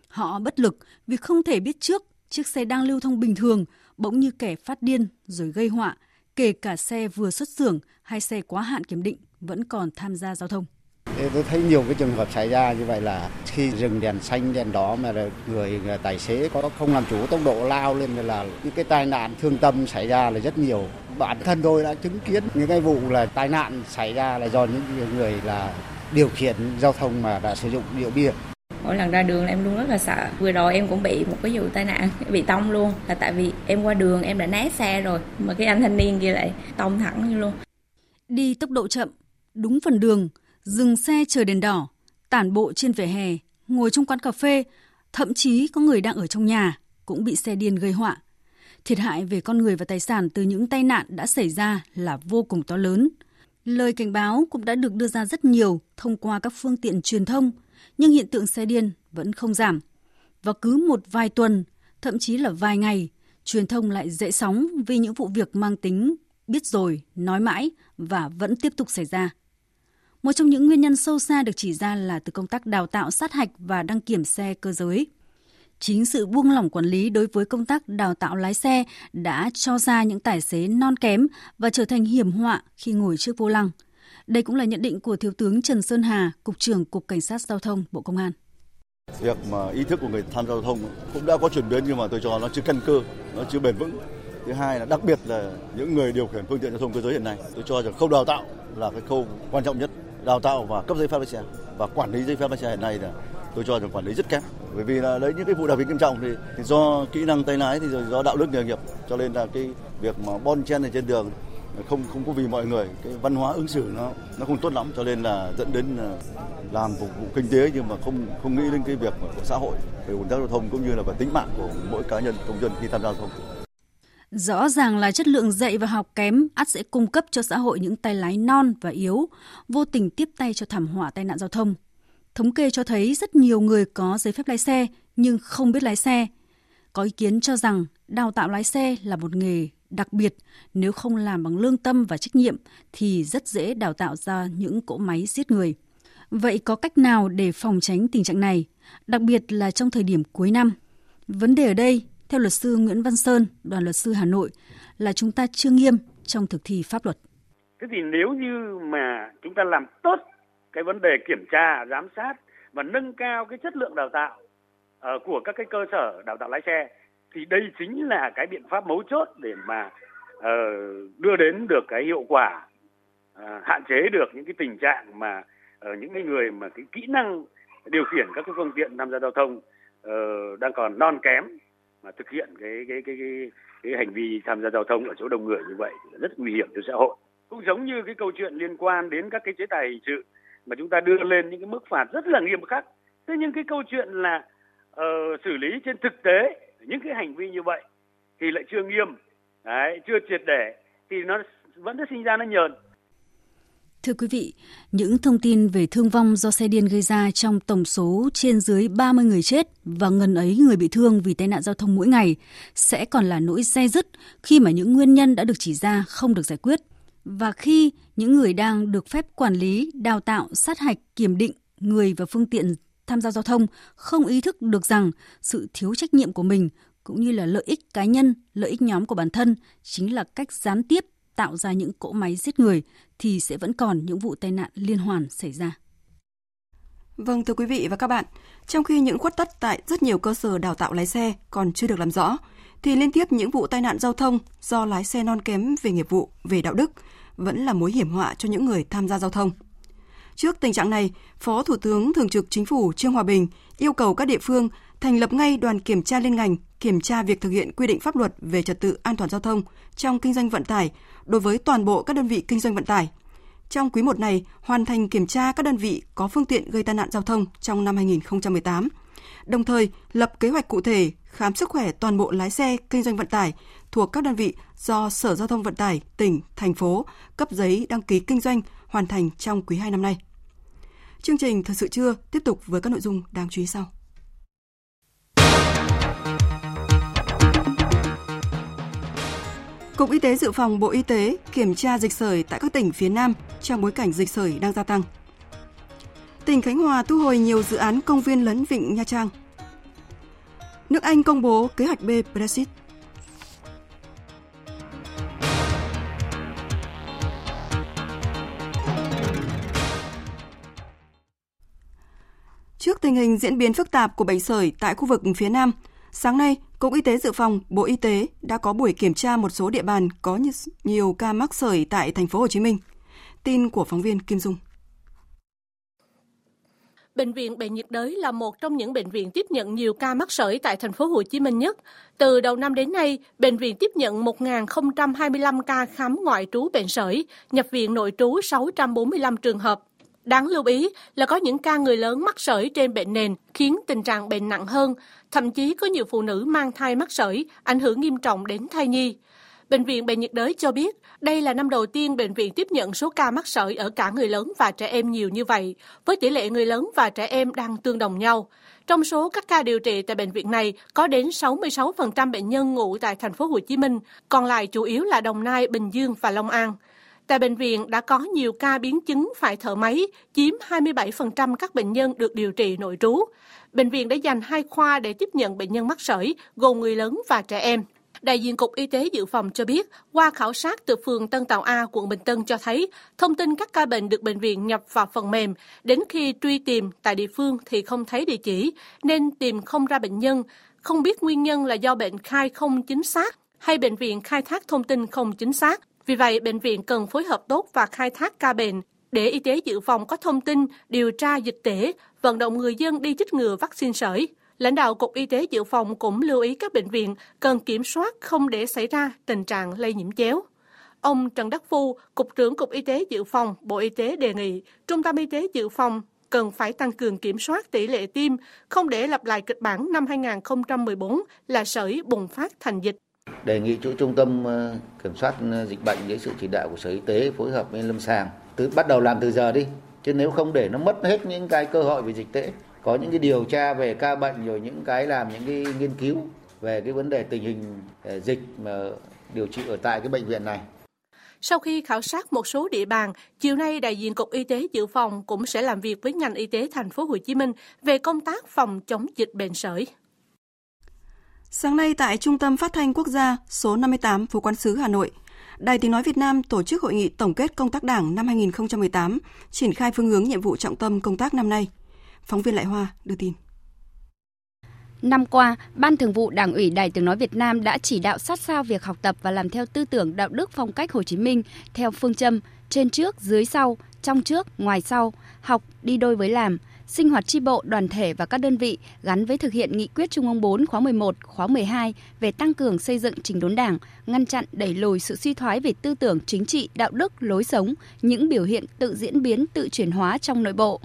Họ bất lực vì không thể biết trước chiếc xe đang lưu thông bình thường bỗng như kẻ phát điên rồi gây họa, kể cả xe vừa xuất xưởng hay xe quá hạn kiểm định vẫn còn tham gia giao thông. Tôi thấy nhiều cái trường hợp xảy ra như vậy là khi dừng đèn xanh đèn đỏ mà người, người tài xế có không làm chủ tốc độ lao lên là những cái tai nạn thương tâm xảy ra là rất nhiều. Bản thân tôi đã chứng kiến những cái vụ là tai nạn xảy ra là do những người là điều khiển giao thông mà đã sử dụng rượu bia. Mỗi lần ra đường là em luôn rất là sợ. Vừa rồi em cũng bị một cái vụ tai nạn [LAUGHS] bị tông luôn. Là tại vì em qua đường em đã né xe rồi mà cái anh thanh niên kia lại tông thẳng như luôn. Đi tốc độ chậm đúng phần đường dừng xe chờ đèn đỏ tản bộ trên vỉa hè ngồi trong quán cà phê thậm chí có người đang ở trong nhà cũng bị xe điên gây họa thiệt hại về con người và tài sản từ những tai nạn đã xảy ra là vô cùng to lớn lời cảnh báo cũng đã được đưa ra rất nhiều thông qua các phương tiện truyền thông nhưng hiện tượng xe điên vẫn không giảm. Và cứ một vài tuần, thậm chí là vài ngày, truyền thông lại dậy sóng vì những vụ việc mang tính biết rồi, nói mãi và vẫn tiếp tục xảy ra. Một trong những nguyên nhân sâu xa được chỉ ra là từ công tác đào tạo sát hạch và đăng kiểm xe cơ giới. Chính sự buông lỏng quản lý đối với công tác đào tạo lái xe đã cho ra những tài xế non kém và trở thành hiểm họa khi ngồi trước vô lăng – đây cũng là nhận định của Thiếu tướng Trần Sơn Hà, Cục trưởng Cục Cảnh sát Giao thông Bộ Công an. Việc mà ý thức của người tham gia giao thông cũng đã có chuyển biến nhưng mà tôi cho nó chưa căn cơ, nó chưa bền vững. Thứ hai là đặc biệt là những người điều khiển phương tiện giao thông cơ giới hiện nay, tôi cho rằng khâu đào tạo là cái khâu quan trọng nhất. Đào tạo và cấp giấy phép lái xe và quản lý giấy phép lái xe hiện nay là tôi cho rằng quản lý rất kém bởi vì là lấy những cái vụ đặc biệt nghiêm trọng thì, thì do kỹ năng tay lái thì rồi do đạo đức nghề nghiệp cho nên là cái việc mà bon chen ở trên đường không không có vì mọi người cái văn hóa ứng xử nó nó không tốt lắm cho nên là dẫn đến làm phục vụ kinh tế nhưng mà không không nghĩ đến cái việc của xã hội về ủn tắc giao thông cũng như là về tính mạng của mỗi cá nhân công dân khi tham gia giao thông. Rõ ràng là chất lượng dạy và học kém ắt sẽ cung cấp cho xã hội những tay lái non và yếu, vô tình tiếp tay cho thảm họa tai nạn giao thông. Thống kê cho thấy rất nhiều người có giấy phép lái xe nhưng không biết lái xe. Có ý kiến cho rằng đào tạo lái xe là một nghề đặc biệt, nếu không làm bằng lương tâm và trách nhiệm thì rất dễ đào tạo ra những cỗ máy giết người. Vậy có cách nào để phòng tránh tình trạng này, đặc biệt là trong thời điểm cuối năm? Vấn đề ở đây, theo luật sư Nguyễn Văn Sơn, đoàn luật sư Hà Nội, là chúng ta chưa nghiêm trong thực thi pháp luật. Thế thì nếu như mà chúng ta làm tốt cái vấn đề kiểm tra, giám sát và nâng cao cái chất lượng đào tạo uh, của các cái cơ sở đào tạo lái xe thì đây chính là cái biện pháp mấu chốt để mà uh, đưa đến được cái hiệu quả uh, hạn chế được những cái tình trạng mà uh, những cái người mà cái kỹ năng điều khiển các cái phương tiện tham gia giao thông uh, đang còn non kém mà thực hiện cái cái cái cái, cái hành vi tham gia giao thông ở chỗ đông người như vậy là rất nguy hiểm cho xã hội. Cũng giống như cái câu chuyện liên quan đến các cái chế tài hình sự mà chúng ta đưa lên những cái mức phạt rất là nghiêm khắc. Thế nhưng cái câu chuyện là uh, xử lý trên thực tế những cái hành vi như vậy thì lại chưa nghiêm đấy, chưa triệt để thì nó vẫn sẽ sinh ra nó nhờn. Thưa quý vị, những thông tin về thương vong do xe điên gây ra trong tổng số trên dưới 30 người chết và ngần ấy người bị thương vì tai nạn giao thông mỗi ngày sẽ còn là nỗi dây dứt khi mà những nguyên nhân đã được chỉ ra không được giải quyết. Và khi những người đang được phép quản lý, đào tạo, sát hạch, kiểm định người và phương tiện tham gia giao thông không ý thức được rằng sự thiếu trách nhiệm của mình cũng như là lợi ích cá nhân, lợi ích nhóm của bản thân chính là cách gián tiếp tạo ra những cỗ máy giết người thì sẽ vẫn còn những vụ tai nạn liên hoàn xảy ra. Vâng thưa quý vị và các bạn, trong khi những khuất tất tại rất nhiều cơ sở đào tạo lái xe còn chưa được làm rõ, thì liên tiếp những vụ tai nạn giao thông do lái xe non kém về nghiệp vụ, về đạo đức vẫn là mối hiểm họa cho những người tham gia giao thông. Trước tình trạng này, Phó Thủ tướng Thường trực Chính phủ Trương Hòa Bình yêu cầu các địa phương thành lập ngay đoàn kiểm tra liên ngành kiểm tra việc thực hiện quy định pháp luật về trật tự an toàn giao thông trong kinh doanh vận tải đối với toàn bộ các đơn vị kinh doanh vận tải. Trong quý 1 này, hoàn thành kiểm tra các đơn vị có phương tiện gây tai nạn giao thông trong năm 2018. Đồng thời, lập kế hoạch cụ thể khám sức khỏe toàn bộ lái xe kinh doanh vận tải thuộc các đơn vị do Sở Giao thông Vận tải tỉnh, thành phố cấp giấy đăng ký kinh doanh hoàn thành trong quý 2 năm nay. Chương trình Thời sự trưa tiếp tục với các nội dung đáng chú ý sau. Cục Y tế Dự phòng Bộ Y tế kiểm tra dịch sởi tại các tỉnh phía Nam trong bối cảnh dịch sởi đang gia tăng. Tỉnh Khánh Hòa thu hồi nhiều dự án công viên lấn vịnh Nha Trang. Nước Anh công bố kế hoạch B Brexit. Trước tình hình diễn biến phức tạp của bệnh sởi tại khu vực phía Nam, sáng nay, Cục Y tế Dự phòng, Bộ Y tế đã có buổi kiểm tra một số địa bàn có nhiều ca mắc sởi tại thành phố Hồ Chí Minh. Tin của phóng viên Kim Dung. Bệnh viện Bệnh nhiệt đới là một trong những bệnh viện tiếp nhận nhiều ca mắc sởi tại thành phố Hồ Chí Minh nhất. Từ đầu năm đến nay, bệnh viện tiếp nhận 1.025 ca khám ngoại trú bệnh sởi, nhập viện nội trú 645 trường hợp. Đáng lưu ý là có những ca người lớn mắc sởi trên bệnh nền khiến tình trạng bệnh nặng hơn, thậm chí có nhiều phụ nữ mang thai mắc sởi, ảnh hưởng nghiêm trọng đến thai nhi. Bệnh viện Bệnh nhiệt đới cho biết, đây là năm đầu tiên bệnh viện tiếp nhận số ca mắc sởi ở cả người lớn và trẻ em nhiều như vậy, với tỷ lệ người lớn và trẻ em đang tương đồng nhau. Trong số các ca điều trị tại bệnh viện này, có đến 66% bệnh nhân ngủ tại thành phố Hồ Chí Minh, còn lại chủ yếu là Đồng Nai, Bình Dương và Long An. Tại bệnh viện đã có nhiều ca biến chứng phải thở máy, chiếm 27% các bệnh nhân được điều trị nội trú. Bệnh viện đã dành hai khoa để tiếp nhận bệnh nhân mắc sởi, gồm người lớn và trẻ em. Đại diện Cục Y tế Dự phòng cho biết, qua khảo sát từ phường Tân Tàu A, quận Bình Tân cho thấy, thông tin các ca bệnh được bệnh viện nhập vào phần mềm. Đến khi truy tìm tại địa phương thì không thấy địa chỉ, nên tìm không ra bệnh nhân. Không biết nguyên nhân là do bệnh khai không chính xác hay bệnh viện khai thác thông tin không chính xác. Vì vậy, bệnh viện cần phối hợp tốt và khai thác ca bệnh để y tế dự phòng có thông tin, điều tra dịch tễ, vận động người dân đi chích ngừa vaccine sởi. Lãnh đạo Cục Y tế Dự phòng cũng lưu ý các bệnh viện cần kiểm soát không để xảy ra tình trạng lây nhiễm chéo. Ông Trần Đắc Phu, Cục trưởng Cục Y tế Dự phòng, Bộ Y tế đề nghị Trung tâm Y tế Dự phòng cần phải tăng cường kiểm soát tỷ lệ tiêm, không để lặp lại kịch bản năm 2014 là sởi bùng phát thành dịch. Đề nghị chỗ trung tâm ờ, kiểm soát ờ, dịch bệnh dưới sự chỉ đạo của Sở Y tế phối hợp với lâm sàng, từ bắt đầu làm từ giờ đi, chứ nếu không để nó mất hết những cái cơ hội về dịch tễ có những cái điều tra về ca bệnh rồi những cái làm những cái nghiên cứu về cái vấn đề tình hình ờ, dịch mà điều trị ở tại cái bệnh viện này sau khi khảo sát một số địa bàn, chiều nay đại diện Cục Y tế Dự phòng cũng sẽ làm việc với ngành y tế thành phố Hồ Chí Minh về công tác phòng chống dịch bệnh sởi. Sáng nay tại Trung tâm Phát thanh Quốc gia số 58 Phố Quán sứ Hà Nội, Đài Tiếng Nói Việt Nam tổ chức hội nghị tổng kết công tác đảng năm 2018, triển khai phương hướng nhiệm vụ trọng tâm công tác năm nay. Phóng viên Lại Hoa đưa tin. Năm qua, Ban Thường vụ Đảng ủy Đài Tiếng Nói Việt Nam đã chỉ đạo sát sao việc học tập và làm theo tư tưởng đạo đức phong cách Hồ Chí Minh theo phương châm trên trước, dưới sau, trong trước, ngoài sau, học đi đôi với làm, sinh hoạt tri bộ, đoàn thể và các đơn vị gắn với thực hiện nghị quyết Trung ương 4 khóa 11, khóa 12 về tăng cường xây dựng trình đốn đảng, ngăn chặn đẩy lùi sự suy thoái về tư tưởng chính trị, đạo đức, lối sống, những biểu hiện tự diễn biến, tự chuyển hóa trong nội bộ.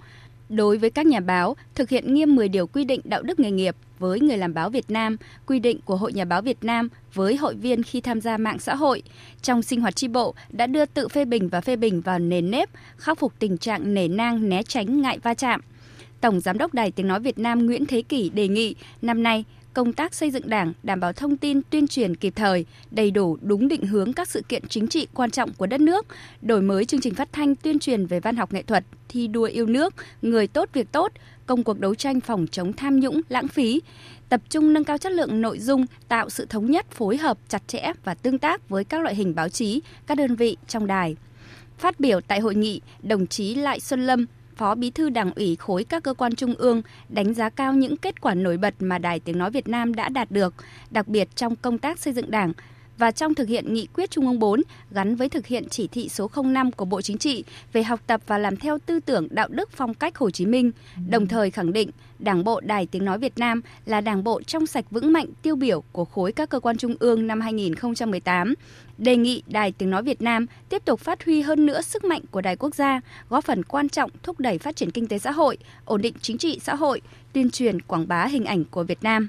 Đối với các nhà báo, thực hiện nghiêm 10 điều quy định đạo đức nghề nghiệp với người làm báo Việt Nam, quy định của Hội Nhà báo Việt Nam với hội viên khi tham gia mạng xã hội. Trong sinh hoạt tri bộ đã đưa tự phê bình và phê bình vào nền nếp, khắc phục tình trạng nể nang, né tránh, ngại va chạm. Tổng Giám đốc Đài Tiếng Nói Việt Nam Nguyễn Thế Kỷ đề nghị năm nay công tác xây dựng đảng đảm bảo thông tin tuyên truyền kịp thời, đầy đủ đúng định hướng các sự kiện chính trị quan trọng của đất nước, đổi mới chương trình phát thanh tuyên truyền về văn học nghệ thuật, thi đua yêu nước, người tốt việc tốt, công cuộc đấu tranh phòng chống tham nhũng, lãng phí, tập trung nâng cao chất lượng nội dung, tạo sự thống nhất, phối hợp chặt chẽ và tương tác với các loại hình báo chí, các đơn vị trong đài. Phát biểu tại hội nghị, đồng chí Lại Xuân Lâm, Phó Bí thư Đảng ủy khối các cơ quan trung ương đánh giá cao những kết quả nổi bật mà Đài Tiếng Nói Việt Nam đã đạt được, đặc biệt trong công tác xây dựng Đảng và trong thực hiện nghị quyết Trung ương 4 gắn với thực hiện chỉ thị số 05 của Bộ Chính trị về học tập và làm theo tư tưởng đạo đức phong cách Hồ Chí Minh, đồng thời khẳng định Đảng bộ Đài Tiếng Nói Việt Nam là đảng bộ trong sạch vững mạnh tiêu biểu của khối các cơ quan trung ương năm 2018, đề nghị Đài Tiếng Nói Việt Nam tiếp tục phát huy hơn nữa sức mạnh của Đài Quốc gia, góp phần quan trọng thúc đẩy phát triển kinh tế xã hội, ổn định chính trị xã hội, tuyên truyền quảng bá hình ảnh của Việt Nam.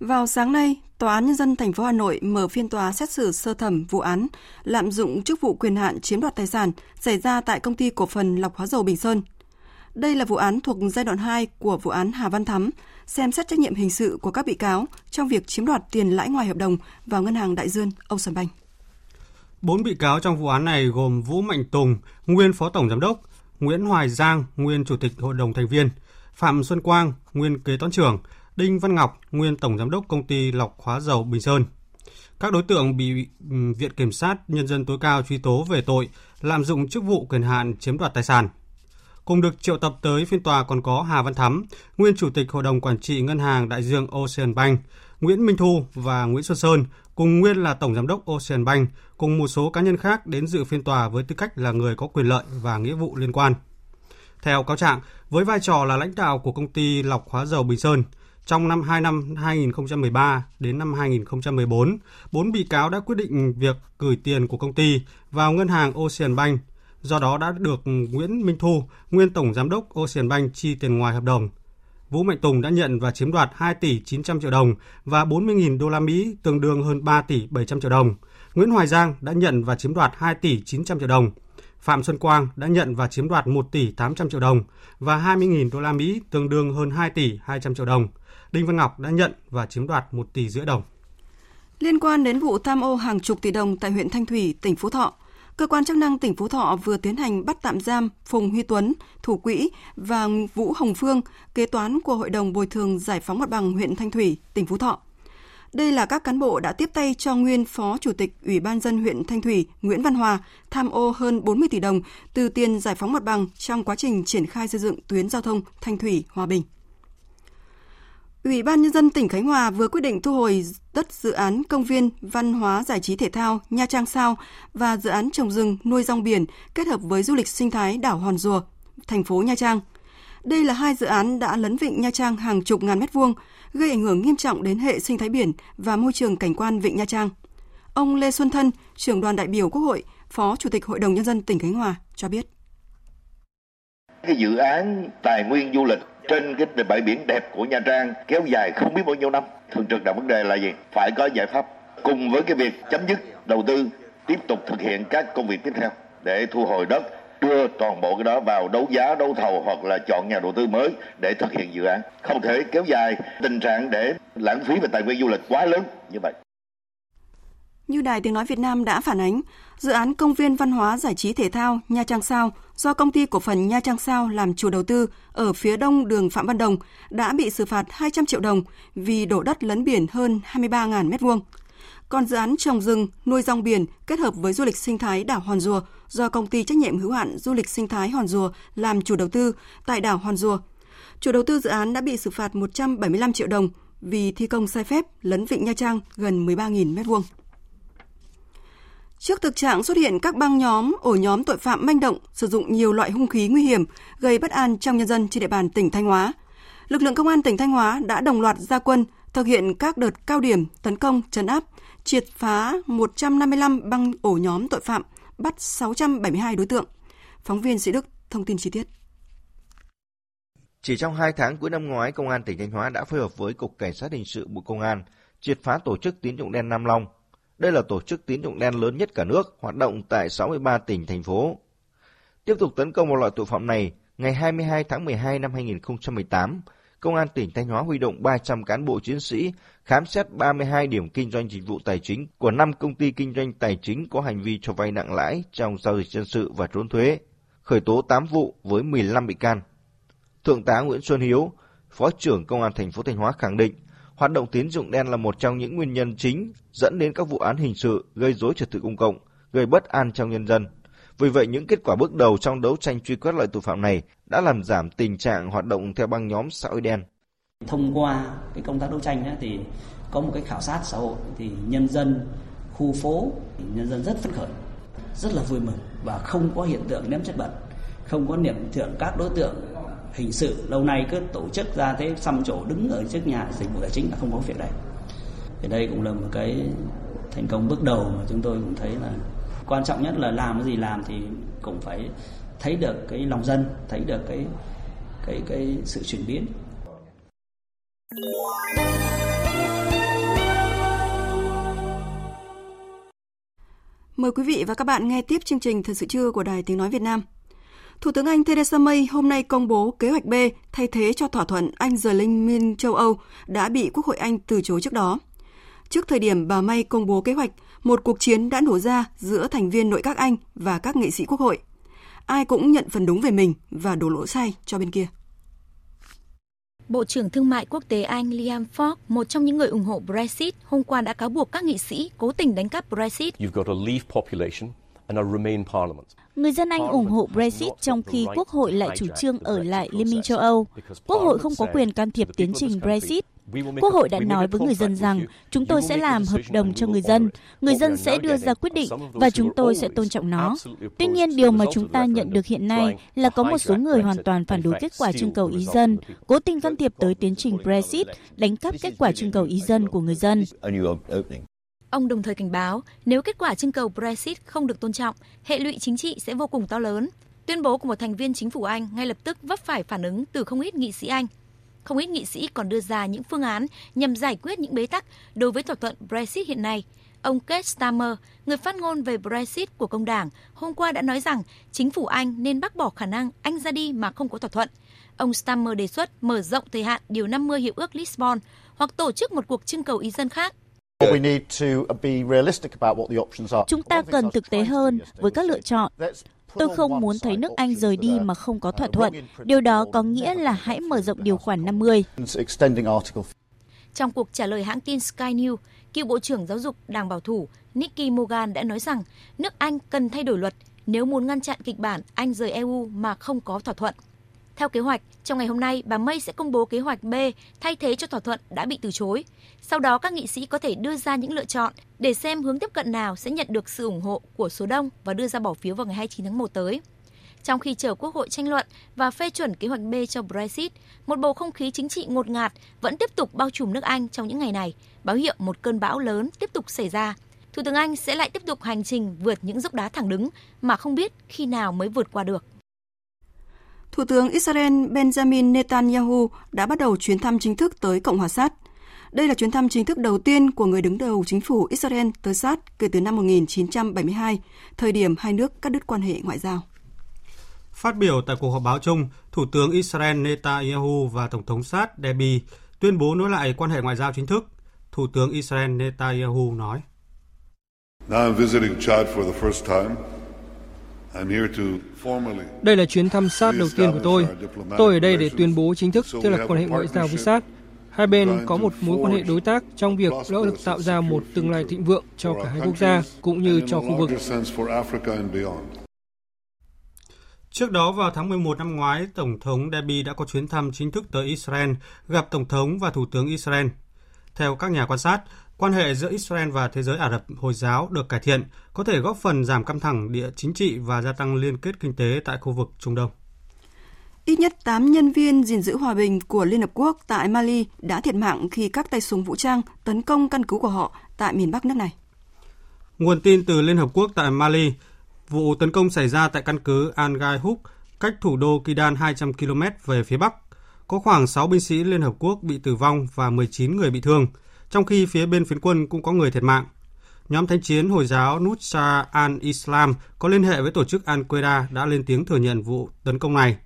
Vào sáng nay, Tòa án Nhân dân thành phố Hà Nội mở phiên tòa xét xử sơ thẩm vụ án lạm dụng chức vụ quyền hạn chiếm đoạt tài sản xảy ra tại công ty cổ phần lọc hóa dầu Bình Sơn. Đây là vụ án thuộc giai đoạn 2 của vụ án Hà Văn Thắm, xem xét trách nhiệm hình sự của các bị cáo trong việc chiếm đoạt tiền lãi ngoài hợp đồng vào ngân hàng Đại Dương Ocean Bank. Bốn bị cáo trong vụ án này gồm Vũ Mạnh Tùng, nguyên Phó Tổng Giám đốc, Nguyễn Hoài Giang, nguyên Chủ tịch Hội đồng thành viên, Phạm Xuân Quang, nguyên Kế toán trưởng, Đinh Văn Ngọc, nguyên Tổng Giám đốc Công ty Lọc Hóa Dầu Bình Sơn. Các đối tượng bị Viện Kiểm sát Nhân dân tối cao truy tố về tội lạm dụng chức vụ quyền hạn chiếm đoạt tài sản. Cùng được triệu tập tới phiên tòa còn có Hà Văn Thắm, nguyên Chủ tịch Hội đồng Quản trị Ngân hàng Đại Dương Ocean Bank, Nguyễn Minh Thu và Nguyễn Xuân Sơn, cùng nguyên là Tổng Giám đốc Ocean Bank, cùng một số cá nhân khác đến dự phiên tòa với tư cách là người có quyền lợi và nghĩa vụ liên quan. Theo cáo trạng, với vai trò là lãnh đạo của công ty lọc hóa dầu Bình Sơn, trong năm 2 năm 2013 đến năm 2014, bốn bị cáo đã quyết định việc gửi tiền của công ty vào ngân hàng Ocean Bank. Do đó đã được Nguyễn Minh Thu, nguyên tổng giám đốc Ocean Bank chi tiền ngoài hợp đồng. Vũ Mạnh Tùng đã nhận và chiếm đoạt 2 tỷ 900 triệu đồng và 40.000 đô la Mỹ tương đương hơn 3 tỷ 700 triệu đồng. Nguyễn Hoài Giang đã nhận và chiếm đoạt 2 tỷ 900 triệu đồng. Phạm Xuân Quang đã nhận và chiếm đoạt 1 tỷ 800 triệu đồng và 20.000 đô la Mỹ tương đương hơn 2 tỷ 200 triệu đồng. Đinh Văn Ngọc đã nhận và chiếm đoạt 1 tỷ rưỡi đồng. Liên quan đến vụ tham ô hàng chục tỷ đồng tại huyện Thanh Thủy, tỉnh Phú Thọ, cơ quan chức năng tỉnh Phú Thọ vừa tiến hành bắt tạm giam Phùng Huy Tuấn, thủ quỹ và Vũ Hồng Phương, kế toán của Hội đồng Bồi thường Giải phóng mặt bằng huyện Thanh Thủy, tỉnh Phú Thọ. Đây là các cán bộ đã tiếp tay cho nguyên Phó Chủ tịch Ủy ban dân huyện Thanh Thủy Nguyễn Văn Hòa tham ô hơn 40 tỷ đồng từ tiền giải phóng mặt bằng trong quá trình triển khai xây dựng tuyến giao thông Thanh Thủy Hòa Bình. Ủy ban Nhân dân tỉnh Khánh Hòa vừa quyết định thu hồi đất dự án công viên văn hóa giải trí thể thao Nha Trang Sao và dự án trồng rừng nuôi rong biển kết hợp với du lịch sinh thái đảo Hòn Rùa, thành phố Nha Trang. Đây là hai dự án đã lấn vịnh Nha Trang hàng chục ngàn mét vuông, gây ảnh hưởng nghiêm trọng đến hệ sinh thái biển và môi trường cảnh quan vịnh Nha Trang. Ông Lê Xuân Thân, trưởng đoàn đại biểu Quốc hội, Phó Chủ tịch Hội đồng Nhân dân tỉnh Khánh Hòa cho biết. Cái dự án tài nguyên du lịch trên cái bãi biển đẹp của Nha Trang kéo dài không biết bao nhiêu năm. Thường trực đặt vấn đề là gì? Phải có giải pháp cùng với cái việc chấm dứt đầu tư tiếp tục thực hiện các công việc tiếp theo để thu hồi đất đưa toàn bộ cái đó vào đấu giá, đấu thầu hoặc là chọn nhà đầu tư mới để thực hiện dự án. Không thể kéo dài tình trạng để lãng phí về tài nguyên du lịch quá lớn như vậy. Như Đài Tiếng Nói Việt Nam đã phản ánh, dự án công viên văn hóa giải trí thể thao Nha Trang Sao do công ty cổ phần Nha Trang Sao làm chủ đầu tư ở phía đông đường Phạm Văn Đồng đã bị xử phạt 200 triệu đồng vì đổ đất lấn biển hơn 23.000 m2. Còn dự án trồng rừng, nuôi rong biển kết hợp với du lịch sinh thái đảo Hòn Rùa do công ty trách nhiệm hữu hạn du lịch sinh thái Hòn Rùa làm chủ đầu tư tại đảo Hòn Rùa. Chủ đầu tư dự án đã bị xử phạt 175 triệu đồng vì thi công sai phép lấn vịnh Nha Trang gần 13.000 m2. Trước thực trạng xuất hiện các băng nhóm, ổ nhóm tội phạm manh động sử dụng nhiều loại hung khí nguy hiểm gây bất an trong nhân dân trên địa bàn tỉnh Thanh Hóa, lực lượng công an tỉnh Thanh Hóa đã đồng loạt ra quân thực hiện các đợt cao điểm tấn công, trấn áp, triệt phá 155 băng ổ nhóm tội phạm, bắt 672 đối tượng. Phóng viên Sĩ Đức thông tin chi tiết. Chỉ trong 2 tháng cuối năm ngoái, Công an tỉnh Thanh Hóa đã phối hợp với Cục Cảnh sát Hình sự Bộ Công an triệt phá tổ chức tín dụng đen Nam Long, đây là tổ chức tín dụng đen lớn nhất cả nước, hoạt động tại 63 tỉnh, thành phố. Tiếp tục tấn công vào loại tội phạm này, ngày 22 tháng 12 năm 2018, Công an tỉnh Thanh Hóa huy động 300 cán bộ chiến sĩ khám xét 32 điểm kinh doanh dịch vụ tài chính của 5 công ty kinh doanh tài chính có hành vi cho vay nặng lãi trong giao dịch dân sự và trốn thuế, khởi tố 8 vụ với 15 bị can. Thượng tá Nguyễn Xuân Hiếu, Phó trưởng Công an thành phố Thanh Hóa khẳng định, Hoạt động tín dụng đen là một trong những nguyên nhân chính dẫn đến các vụ án hình sự gây rối trật tự công cộng, gây bất an trong nhân dân. Vì vậy, những kết quả bước đầu trong đấu tranh truy quét loại tội phạm này đã làm giảm tình trạng hoạt động theo băng nhóm xã hội đen. Thông qua cái công tác đấu tranh ấy, thì có một cái khảo sát xã hội thì nhân dân khu phố nhân dân rất phấn khởi, rất là vui mừng và không có hiện tượng ném chất bẩn, không có hiện tượng các đối tượng hình sự, lâu nay cứ tổ chức ra thế, xăm chỗ đứng ở trước nhà, dịch vụ tài chính là không có việc đấy thì đây cũng là một cái thành công bước đầu mà chúng tôi cũng thấy là quan trọng nhất là làm cái gì làm thì cũng phải thấy được cái lòng dân, thấy được cái cái cái sự chuyển biến Mời quý vị và các bạn nghe tiếp chương trình Thời sự trưa của Đài Tiếng Nói Việt Nam. Thủ tướng Anh Theresa May hôm nay công bố kế hoạch B thay thế cho thỏa thuận Anh rời Liên minh châu Âu đã bị Quốc hội Anh từ chối trước đó. Trước thời điểm bà May công bố kế hoạch, một cuộc chiến đã nổ ra giữa thành viên nội các Anh và các nghị sĩ Quốc hội. Ai cũng nhận phần đúng về mình và đổ lỗi sai cho bên kia. Bộ trưởng Thương mại Quốc tế Anh Liam Fox, một trong những người ủng hộ Brexit, hôm qua đã cáo buộc các nghị sĩ cố tình đánh cắp Brexit. Người dân Anh ủng hộ Brexit trong khi Quốc hội lại chủ trương ở lại Liên minh châu Âu. Quốc hội không có quyền can thiệp tiến trình Brexit. Quốc hội đã nói với người dân rằng chúng tôi sẽ làm hợp đồng cho người dân, người dân sẽ đưa ra quyết định và chúng tôi sẽ tôn trọng nó. Tuy nhiên, điều mà chúng ta nhận được hiện nay là có một số người hoàn toàn phản đối kết quả trưng cầu ý dân, cố tình can thiệp tới tiến trình Brexit, đánh cắp kết quả trưng cầu ý dân của người dân. Ông đồng thời cảnh báo nếu kết quả trưng cầu Brexit không được tôn trọng, hệ lụy chính trị sẽ vô cùng to lớn. Tuyên bố của một thành viên chính phủ Anh ngay lập tức vấp phải phản ứng từ không ít nghị sĩ Anh. Không ít nghị sĩ còn đưa ra những phương án nhằm giải quyết những bế tắc đối với thỏa thuận Brexit hiện nay. Ông Keir Starmer, người phát ngôn về Brexit của công đảng, hôm qua đã nói rằng chính phủ Anh nên bác bỏ khả năng Anh ra đi mà không có thỏa thuận. Ông Starmer đề xuất mở rộng thời hạn Điều 50 Hiệp ước Lisbon hoặc tổ chức một cuộc trưng cầu ý dân khác Chúng ta cần thực tế hơn với các lựa chọn. Tôi không muốn thấy nước Anh rời đi mà không có thỏa thuận. Điều đó có nghĩa là hãy mở rộng điều khoản 50. Trong cuộc trả lời hãng tin Sky News, cựu Bộ trưởng Giáo dục Đảng Bảo thủ Nicky Morgan đã nói rằng nước Anh cần thay đổi luật nếu muốn ngăn chặn kịch bản Anh rời EU mà không có thỏa thuận. Theo kế hoạch, trong ngày hôm nay, bà May sẽ công bố kế hoạch B thay thế cho thỏa thuận đã bị từ chối. Sau đó, các nghị sĩ có thể đưa ra những lựa chọn để xem hướng tiếp cận nào sẽ nhận được sự ủng hộ của số đông và đưa ra bỏ phiếu vào ngày 29 tháng 1 tới. Trong khi chờ Quốc hội tranh luận và phê chuẩn kế hoạch B cho Brexit, một bầu không khí chính trị ngột ngạt vẫn tiếp tục bao trùm nước Anh trong những ngày này, báo hiệu một cơn bão lớn tiếp tục xảy ra. Thủ tướng Anh sẽ lại tiếp tục hành trình vượt những dốc đá thẳng đứng mà không biết khi nào mới vượt qua được. Thủ tướng Israel Benjamin Netanyahu đã bắt đầu chuyến thăm chính thức tới Cộng hòa Sát. Đây là chuyến thăm chính thức đầu tiên của người đứng đầu chính phủ Israel tới Sát kể từ năm 1972, thời điểm hai nước cắt đứt quan hệ ngoại giao. Phát biểu tại cuộc họp báo chung, Thủ tướng Israel Netanyahu và Tổng thống Saad Debi tuyên bố nối lại quan hệ ngoại giao chính thức. Thủ tướng Israel Netanyahu nói. Đây là chuyến thăm sát đầu tiên của tôi. Tôi ở đây để tuyên bố chính thức thiết lập quan hệ ngoại giao với sát. Hai bên có một mối quan hệ đối tác trong việc nỗ lực tạo ra một tương lai thịnh vượng cho cả hai quốc gia cũng như cho khu vực. Trước đó vào tháng 11 năm ngoái, Tổng thống Deby đã có chuyến thăm chính thức tới Israel, gặp Tổng thống và Thủ tướng Israel. Theo các nhà quan sát, quan hệ giữa Israel và thế giới Ả Rập Hồi giáo được cải thiện, có thể góp phần giảm căng thẳng địa chính trị và gia tăng liên kết kinh tế tại khu vực Trung Đông. Ít nhất 8 nhân viên gìn giữ hòa bình của Liên Hợp Quốc tại Mali đã thiệt mạng khi các tay súng vũ trang tấn công căn cứ của họ tại miền Bắc nước này. Nguồn tin từ Liên Hợp Quốc tại Mali, vụ tấn công xảy ra tại căn cứ Al Huk, cách thủ đô Kidan 200 km về phía Bắc. Có khoảng 6 binh sĩ Liên Hợp Quốc bị tử vong và 19 người bị thương, trong khi phía bên phiến quân cũng có người thiệt mạng. Nhóm thánh chiến Hồi giáo Nusra al-Islam có liên hệ với tổ chức Al-Qaeda đã lên tiếng thừa nhận vụ tấn công này.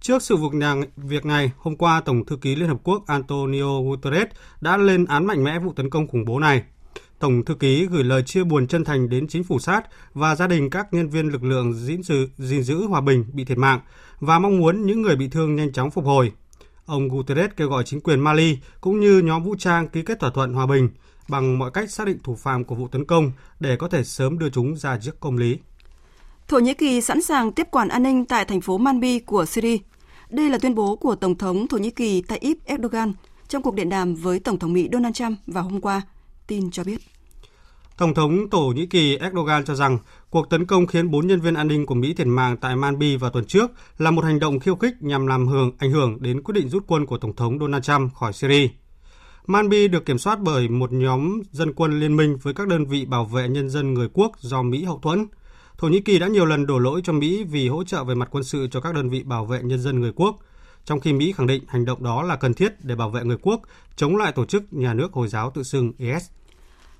Trước sự việc này, hôm qua Tổng thư ký Liên Hợp Quốc Antonio Guterres đã lên án mạnh mẽ vụ tấn công khủng bố này. Tổng thư ký gửi lời chia buồn chân thành đến chính phủ sát và gia đình các nhân viên lực lượng gìn giữ, gìn giữ hòa bình bị thiệt mạng và mong muốn những người bị thương nhanh chóng phục hồi. Ông Guterres kêu gọi chính quyền Mali cũng như nhóm vũ trang ký kết thỏa thuận hòa bình bằng mọi cách xác định thủ phạm của vụ tấn công để có thể sớm đưa chúng ra trước công lý. Thổ Nhĩ Kỳ sẵn sàng tiếp quản an ninh tại thành phố Manbi của Syria. Đây là tuyên bố của Tổng thống Thổ Nhĩ Kỳ Tayyip Erdogan trong cuộc điện đàm với Tổng thống Mỹ Donald Trump vào hôm qua, tin cho biết. Tổng thống Thổ Nhĩ Kỳ Erdogan cho rằng cuộc tấn công khiến 4 nhân viên an ninh của Mỹ thiệt mạng tại Manbi vào tuần trước là một hành động khiêu khích nhằm làm hưởng ảnh hưởng đến quyết định rút quân của Tổng thống Donald Trump khỏi Syria. Manbi được kiểm soát bởi một nhóm dân quân liên minh với các đơn vị bảo vệ nhân dân người quốc do Mỹ hậu thuẫn – Thổ Nhĩ Kỳ đã nhiều lần đổ lỗi cho Mỹ vì hỗ trợ về mặt quân sự cho các đơn vị bảo vệ nhân dân người quốc, trong khi Mỹ khẳng định hành động đó là cần thiết để bảo vệ người quốc chống lại tổ chức nhà nước Hồi giáo tự xưng IS.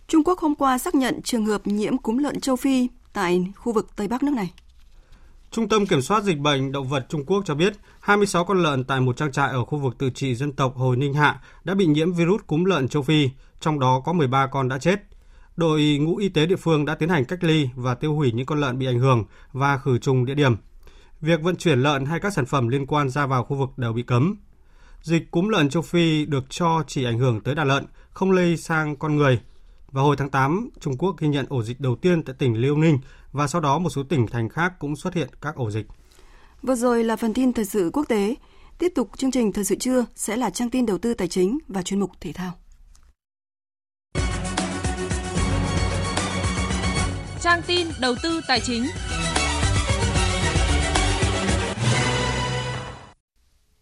Trung Quốc hôm qua xác nhận trường hợp nhiễm cúm lợn châu Phi tại khu vực Tây Bắc nước này. Trung tâm Kiểm soát Dịch bệnh Động vật Trung Quốc cho biết 26 con lợn tại một trang trại ở khu vực tự trị dân tộc Hồi Ninh Hạ đã bị nhiễm virus cúm lợn châu Phi, trong đó có 13 con đã chết. Đội ngũ y tế địa phương đã tiến hành cách ly và tiêu hủy những con lợn bị ảnh hưởng và khử trùng địa điểm. Việc vận chuyển lợn hay các sản phẩm liên quan ra vào khu vực đều bị cấm. Dịch cúm lợn châu Phi được cho chỉ ảnh hưởng tới đàn lợn, không lây sang con người. Vào hồi tháng 8, Trung Quốc ghi nhận ổ dịch đầu tiên tại tỉnh Liêu Ninh và sau đó một số tỉnh thành khác cũng xuất hiện các ổ dịch. Vừa rồi là phần tin thời sự quốc tế. Tiếp tục chương trình thời sự trưa sẽ là trang tin đầu tư tài chính và chuyên mục thể thao. trang tin đầu tư tài chính.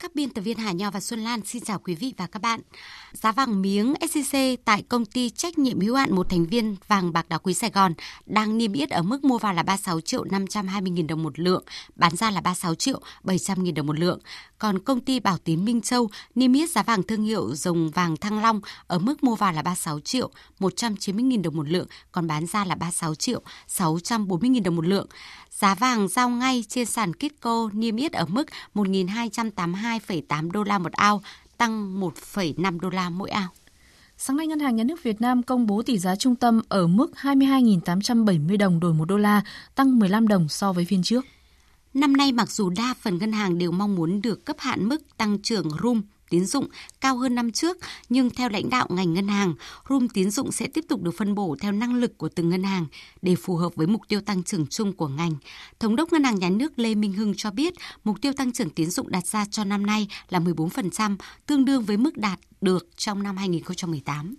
Các biên tập viên Hà Nho và Xuân Lan xin chào quý vị và các bạn. Giá vàng miếng SJC tại công ty trách nhiệm hữu hạn một thành viên vàng bạc đá quý Sài Gòn đang niêm yết ở mức mua vào là 36 triệu 520 nghìn đồng một lượng, bán ra là 36 triệu 700 nghìn đồng một lượng. Còn công ty Bảo Tín Minh Châu niêm yết giá vàng thương hiệu dòng vàng Thăng Long ở mức mua vào là 36 triệu 190 nghìn đồng một lượng, còn bán ra là 36 triệu 640 nghìn đồng một lượng. Giá vàng giao ngay trên sàn Kitco niêm yết ở mức 1.282,8 đô la một ao, tăng 1,5 đô la mỗi ao. Sáng nay, Ngân hàng Nhà nước Việt Nam công bố tỷ giá trung tâm ở mức 22.870 đồng đổi 1 đô la, tăng 15 đồng so với phiên trước. Năm nay, mặc dù đa phần ngân hàng đều mong muốn được cấp hạn mức tăng trưởng room tín dụng cao hơn năm trước, nhưng theo lãnh đạo ngành ngân hàng, room tín dụng sẽ tiếp tục được phân bổ theo năng lực của từng ngân hàng để phù hợp với mục tiêu tăng trưởng chung của ngành. Thống đốc Ngân hàng Nhà nước Lê Minh Hưng cho biết, mục tiêu tăng trưởng tín dụng đặt ra cho năm nay là 14%, tương đương với mức đạt được trong năm 2018.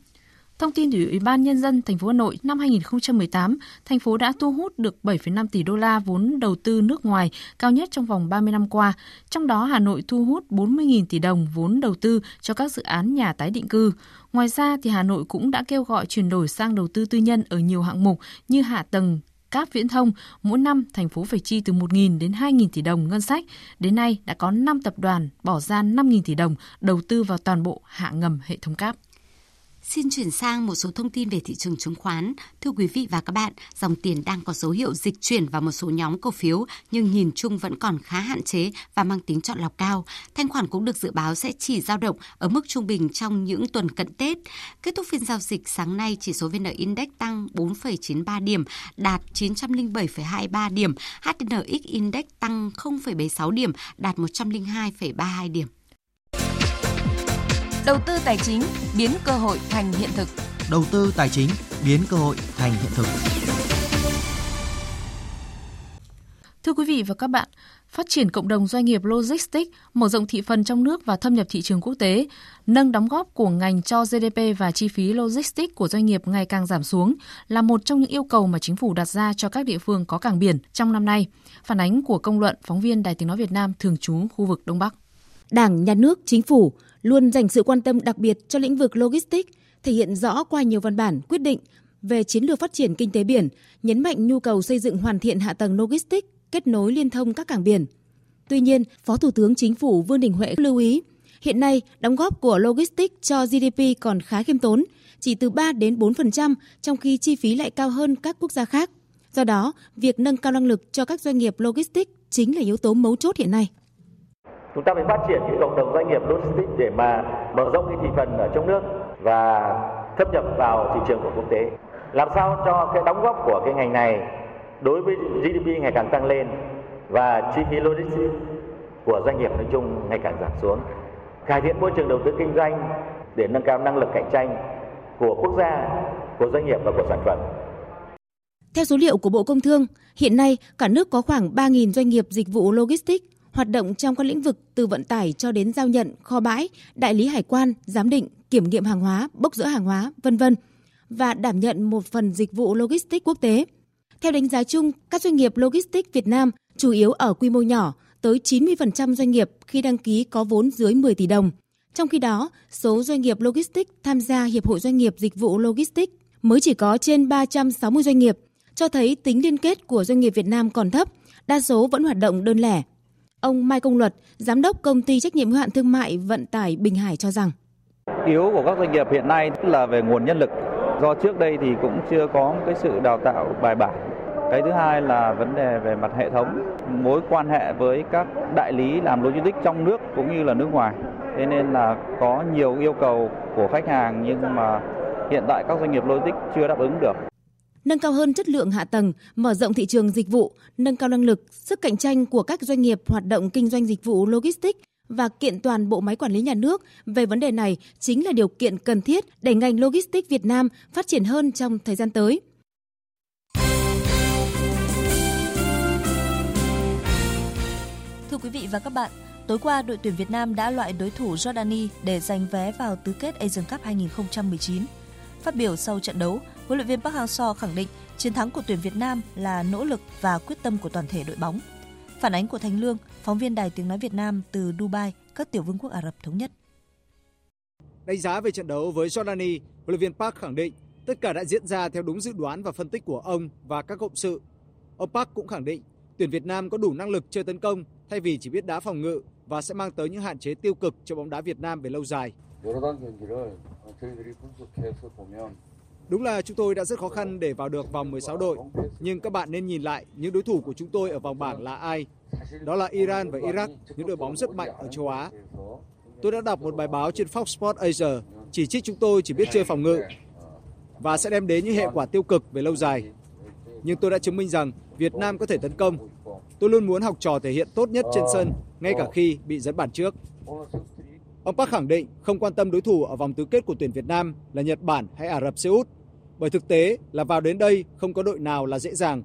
Thông tin từ Ủy ban Nhân dân thành phố Hà Nội năm 2018, thành phố đã thu hút được 7,5 tỷ đô la vốn đầu tư nước ngoài cao nhất trong vòng 30 năm qua. Trong đó, Hà Nội thu hút 40.000 tỷ đồng vốn đầu tư cho các dự án nhà tái định cư. Ngoài ra, thì Hà Nội cũng đã kêu gọi chuyển đổi sang đầu tư tư nhân ở nhiều hạng mục như hạ tầng, cáp viễn thông, mỗi năm thành phố phải chi từ 1.000 đến 2.000 tỷ đồng ngân sách. Đến nay đã có 5 tập đoàn bỏ ra 5.000 tỷ đồng đầu tư vào toàn bộ hạ ngầm hệ thống cáp. Xin chuyển sang một số thông tin về thị trường chứng khoán. Thưa quý vị và các bạn, dòng tiền đang có dấu hiệu dịch chuyển vào một số nhóm cổ phiếu nhưng nhìn chung vẫn còn khá hạn chế và mang tính chọn lọc cao. Thanh khoản cũng được dự báo sẽ chỉ dao động ở mức trung bình trong những tuần cận Tết. Kết thúc phiên giao dịch sáng nay, chỉ số VN Index tăng 4,93 điểm, đạt 907,23 điểm. HNX Index tăng 0,76 điểm, đạt 102,32 điểm. Đầu tư tài chính biến cơ hội thành hiện thực. Đầu tư tài chính biến cơ hội thành hiện thực. Thưa quý vị và các bạn, phát triển cộng đồng doanh nghiệp logistics, mở rộng thị phần trong nước và thâm nhập thị trường quốc tế, nâng đóng góp của ngành cho GDP và chi phí logistics của doanh nghiệp ngày càng giảm xuống là một trong những yêu cầu mà chính phủ đặt ra cho các địa phương có cảng biển trong năm nay. Phản ánh của công luận phóng viên Đài Tiếng nói Việt Nam thường trú khu vực Đông Bắc. Đảng, Nhà nước, Chính phủ luôn dành sự quan tâm đặc biệt cho lĩnh vực logistics, thể hiện rõ qua nhiều văn bản, quyết định về chiến lược phát triển kinh tế biển, nhấn mạnh nhu cầu xây dựng hoàn thiện hạ tầng logistics, kết nối liên thông các cảng biển. Tuy nhiên, Phó Thủ tướng Chính phủ Vương Đình Huệ lưu ý, hiện nay đóng góp của logistics cho GDP còn khá khiêm tốn, chỉ từ 3 đến 4%, trong khi chi phí lại cao hơn các quốc gia khác. Do đó, việc nâng cao năng lực cho các doanh nghiệp logistics chính là yếu tố mấu chốt hiện nay. Chúng ta phải phát triển cái cộng đồng doanh nghiệp logistics để mà mở rộng cái thị phần ở trong nước và thâm nhập vào thị trường của quốc tế. Làm sao cho cái đóng góp của cái ngành này đối với GDP ngày càng tăng lên và chi phí logistics của doanh nghiệp nói chung ngày càng giảm xuống. Cải thiện môi trường đầu tư kinh doanh để nâng cao năng lực cạnh tranh của quốc gia, của doanh nghiệp và của sản phẩm. Theo số liệu của Bộ Công Thương, hiện nay cả nước có khoảng 3.000 doanh nghiệp dịch vụ logistics hoạt động trong các lĩnh vực từ vận tải cho đến giao nhận, kho bãi, đại lý hải quan, giám định, kiểm nghiệm hàng hóa, bốc dỡ hàng hóa, vân vân và đảm nhận một phần dịch vụ logistics quốc tế. Theo đánh giá chung, các doanh nghiệp logistics Việt Nam chủ yếu ở quy mô nhỏ, tới 90% doanh nghiệp khi đăng ký có vốn dưới 10 tỷ đồng. Trong khi đó, số doanh nghiệp logistics tham gia Hiệp hội Doanh nghiệp Dịch vụ Logistics mới chỉ có trên 360 doanh nghiệp, cho thấy tính liên kết của doanh nghiệp Việt Nam còn thấp, đa số vẫn hoạt động đơn lẻ. Ông Mai Công Luật, Giám đốc Công ty Trách nhiệm hữu hạn Thương mại Vận tải Bình Hải cho rằng Yếu của các doanh nghiệp hiện nay là về nguồn nhân lực. Do trước đây thì cũng chưa có cái sự đào tạo bài bản. Cái thứ hai là vấn đề về mặt hệ thống, mối quan hệ với các đại lý làm logistics trong nước cũng như là nước ngoài. Thế nên là có nhiều yêu cầu của khách hàng nhưng mà hiện tại các doanh nghiệp logistics chưa đáp ứng được nâng cao hơn chất lượng hạ tầng, mở rộng thị trường dịch vụ, nâng cao năng lực, sức cạnh tranh của các doanh nghiệp hoạt động kinh doanh dịch vụ logistics và kiện toàn bộ máy quản lý nhà nước về vấn đề này chính là điều kiện cần thiết để ngành logistics Việt Nam phát triển hơn trong thời gian tới. Thưa quý vị và các bạn, tối qua đội tuyển Việt Nam đã loại đối thủ Jordani để giành vé vào tứ kết Asian Cup 2019. Phát biểu sau trận đấu, huấn luyện viên Park Hang-seo khẳng định chiến thắng của tuyển Việt Nam là nỗ lực và quyết tâm của toàn thể đội bóng. Phản ánh của Thành Lương, phóng viên Đài Tiếng Nói Việt Nam từ Dubai, các tiểu vương quốc Ả Rập Thống Nhất. Đánh giá về trận đấu với Jordani, huấn luyện viên Park khẳng định tất cả đã diễn ra theo đúng dự đoán và phân tích của ông và các cộng sự. Ông Park cũng khẳng định tuyển Việt Nam có đủ năng lực chơi tấn công thay vì chỉ biết đá phòng ngự và sẽ mang tới những hạn chế tiêu cực cho bóng đá Việt Nam về lâu dài. Đúng là chúng tôi đã rất khó khăn để vào được vòng 16 đội, nhưng các bạn nên nhìn lại những đối thủ của chúng tôi ở vòng bảng là ai. Đó là Iran và Iraq, những đội bóng rất mạnh ở châu Á. Tôi đã đọc một bài báo trên Fox Sports Asia chỉ trích chúng tôi chỉ biết chơi phòng ngự và sẽ đem đến những hệ quả tiêu cực về lâu dài. Nhưng tôi đã chứng minh rằng Việt Nam có thể tấn công. Tôi luôn muốn học trò thể hiện tốt nhất trên sân, ngay cả khi bị dẫn bàn trước. Ông Park khẳng định không quan tâm đối thủ ở vòng tứ kết của tuyển Việt Nam là Nhật Bản hay Ả Rập Xê Út, bởi thực tế là vào đến đây không có đội nào là dễ dàng.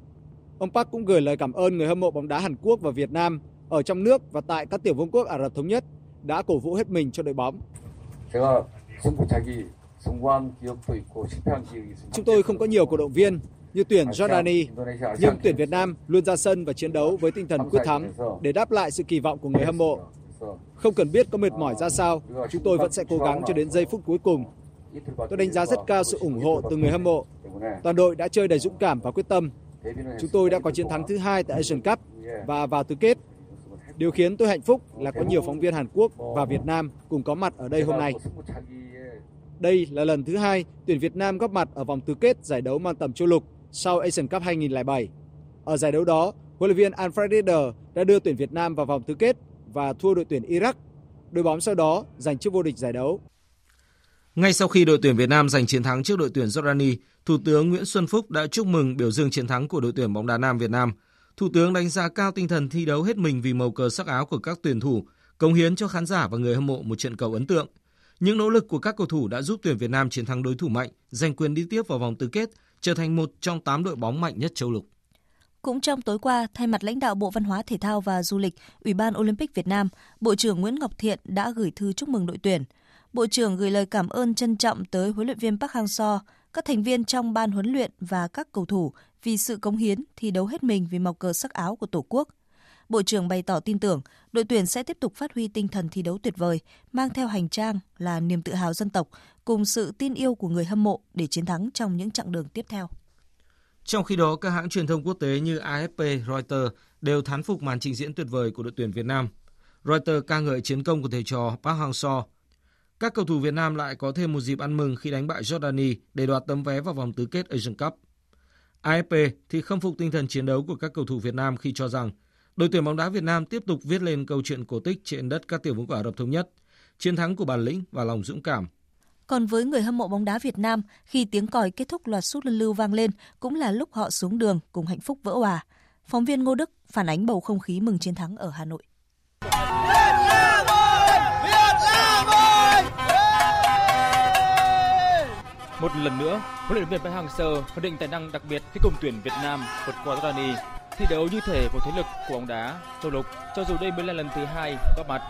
Ông Park cũng gửi lời cảm ơn người hâm mộ bóng đá Hàn Quốc và Việt Nam ở trong nước và tại các tiểu vương quốc Ả Rập Thống Nhất đã cổ vũ hết mình cho đội bóng. Chúng tôi không có nhiều cổ động viên như tuyển Jordani, nhưng tuyển Việt Nam luôn ra sân và chiến đấu với tinh thần quyết thắng để đáp lại sự kỳ vọng của người hâm mộ. Không cần biết có mệt mỏi ra sao, chúng tôi vẫn sẽ cố gắng cho đến giây phút cuối cùng. Tôi đánh giá rất cao sự ủng hộ từ người hâm mộ. Toàn đội đã chơi đầy dũng cảm và quyết tâm. Chúng tôi đã có chiến thắng thứ hai tại Asian Cup và vào tứ kết. Điều khiến tôi hạnh phúc là có nhiều phóng viên Hàn Quốc và Việt Nam cùng có mặt ở đây hôm nay. Đây là lần thứ hai tuyển Việt Nam góp mặt ở vòng tứ kết giải đấu mang tầm châu lục sau Asian Cup 2007. Ở giải đấu đó, huấn luyện viên Alfred Rieder đã đưa tuyển Việt Nam vào vòng tứ kết và thua đội tuyển Iraq. Đội bóng sau đó giành chức vô địch giải đấu. Ngay sau khi đội tuyển Việt Nam giành chiến thắng trước đội tuyển Jordani, Thủ tướng Nguyễn Xuân Phúc đã chúc mừng biểu dương chiến thắng của đội tuyển bóng đá nam Việt Nam. Thủ tướng đánh giá cao tinh thần thi đấu hết mình vì màu cờ sắc áo của các tuyển thủ, cống hiến cho khán giả và người hâm mộ một trận cầu ấn tượng. Những nỗ lực của các cầu thủ đã giúp tuyển Việt Nam chiến thắng đối thủ mạnh, giành quyền đi tiếp vào vòng tứ kết, trở thành một trong 8 đội bóng mạnh nhất châu lục. Cũng trong tối qua, thay mặt lãnh đạo Bộ Văn hóa Thể thao và Du lịch, Ủy ban Olympic Việt Nam, Bộ trưởng Nguyễn Ngọc Thiện đã gửi thư chúc mừng đội tuyển. Bộ trưởng gửi lời cảm ơn trân trọng tới huấn luyện viên Park Hang-seo, các thành viên trong ban huấn luyện và các cầu thủ vì sự cống hiến, thi đấu hết mình vì màu cờ sắc áo của Tổ quốc. Bộ trưởng bày tỏ tin tưởng đội tuyển sẽ tiếp tục phát huy tinh thần thi đấu tuyệt vời, mang theo hành trang là niềm tự hào dân tộc cùng sự tin yêu của người hâm mộ để chiến thắng trong những chặng đường tiếp theo. Trong khi đó, các hãng truyền thông quốc tế như AFP, Reuters đều thán phục màn trình diễn tuyệt vời của đội tuyển Việt Nam. Reuters ca ngợi chiến công của thầy trò Park Hang-seo. Các cầu thủ Việt Nam lại có thêm một dịp ăn mừng khi đánh bại Jordani để đoạt tấm vé vào vòng tứ kết Asian Cup. AFP thì khâm phục tinh thần chiến đấu của các cầu thủ Việt Nam khi cho rằng đội tuyển bóng đá Việt Nam tiếp tục viết lên câu chuyện cổ tích trên đất các tiểu vương quốc Ả Rập Thống Nhất, chiến thắng của bản lĩnh và lòng dũng cảm còn với người hâm mộ bóng đá Việt Nam, khi tiếng còi kết thúc loạt sút luân lưu vang lên cũng là lúc họ xuống đường cùng hạnh phúc vỡ hòa. Phóng viên Ngô Đức phản ánh bầu không khí mừng chiến thắng ở Hà Nội. Một lần nữa, huấn luyện viên Park Hang-seo khẳng định tài năng đặc biệt khi cùng tuyển Việt Nam vượt qua Jordani thi đấu như thể một thế lực của bóng đá châu lục cho dù đây mới là lần thứ hai góp mặt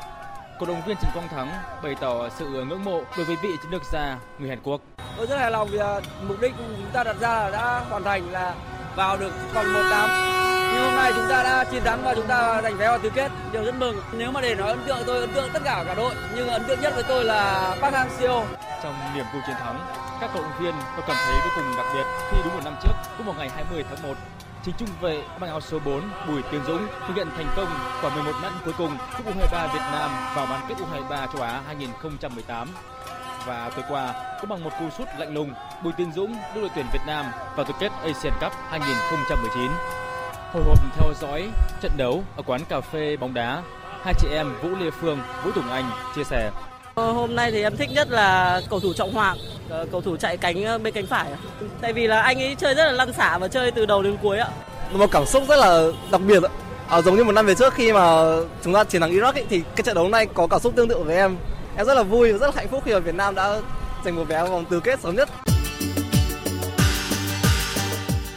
cổ động viên Trần Quang Thắng bày tỏ sự ngưỡng mộ đối với vị chiến lược gia người Hàn Quốc. Tôi rất hài lòng vì à, mục đích chúng ta đặt ra đã hoàn thành là vào được vòng 1/8. Nhưng hôm nay chúng ta đã chiến thắng và chúng ta giành vé vào tứ kết, điều rất mừng. Nếu mà để nói ấn tượng tôi ấn tượng tất cả cả đội, nhưng ấn tượng nhất với tôi là Park Hang-seo. Trong niềm vui chiến thắng, các cổ động viên tôi cảm thấy vô cùng đặc biệt khi đúng một năm trước, cũng vào ngày 20 tháng 1, chính trung vệ mang áo số 4 Bùi Tiến Dũng thực hiện thành công quả 11 mét cuối cùng giúp U23 Việt Nam vào bán kết U23 châu Á 2018. Và tối qua, cũng bằng một cú sút lạnh lùng, Bùi Tiến Dũng đưa đội tuyển Việt Nam vào tứ kết Asian Cup 2019. Hồi hộp theo dõi trận đấu ở quán cà phê bóng đá, hai chị em Vũ Lê Phương, Vũ Tùng Anh chia sẻ. Ờ, hôm nay thì em thích nhất là cầu thủ Trọng Hoàng, ờ, cầu thủ chạy cánh ờ, bên cánh phải. Tại vì là anh ấy chơi rất là lăn xả và chơi từ đầu đến cuối ạ. Một cảm xúc rất là đặc biệt ạ. À, giống như một năm về trước khi mà chúng ta chiến thắng Iraq ấy, thì cái trận đấu này có cảm xúc tương tự với em. Em rất là vui và rất là hạnh phúc khi ở Việt Nam đã giành một vé vào vòng tứ kết sớm nhất.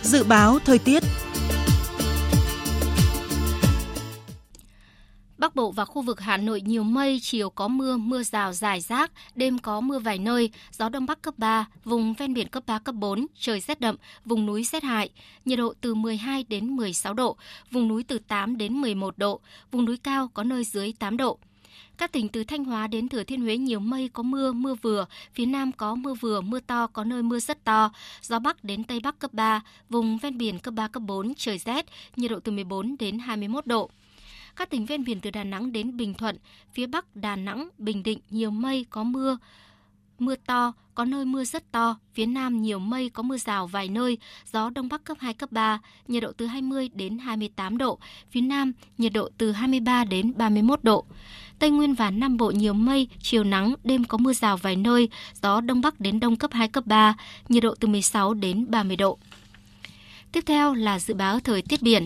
Dự báo thời tiết Bắc Bộ và khu vực Hà Nội nhiều mây, chiều có mưa, mưa rào rải rác, đêm có mưa vài nơi, gió đông bắc cấp 3, vùng ven biển cấp 3 cấp 4, trời rét đậm, vùng núi rét hại, nhiệt độ từ 12 đến 16 độ, vùng núi từ 8 đến 11 độ, vùng núi cao có nơi dưới 8 độ. Các tỉnh từ Thanh Hóa đến Thừa Thiên Huế nhiều mây có mưa, mưa vừa, phía Nam có mưa vừa, mưa to, có nơi mưa rất to, gió Bắc đến Tây Bắc cấp 3, vùng ven biển cấp 3, cấp 4, trời rét, nhiệt độ từ 14 đến 21 độ. Các tỉnh ven biển từ Đà Nẵng đến Bình Thuận, phía Bắc Đà Nẵng, Bình Định nhiều mây có mưa, mưa to, có nơi mưa rất to, phía Nam nhiều mây có mưa rào vài nơi, gió Đông Bắc cấp 2, cấp 3, nhiệt độ từ 20 đến 28 độ, phía Nam nhiệt độ từ 23 đến 31 độ. Tây Nguyên và Nam Bộ nhiều mây, chiều nắng, đêm có mưa rào vài nơi, gió Đông Bắc đến Đông cấp 2, cấp 3, nhiệt độ từ 16 đến 30 độ. Tiếp theo là dự báo thời tiết biển.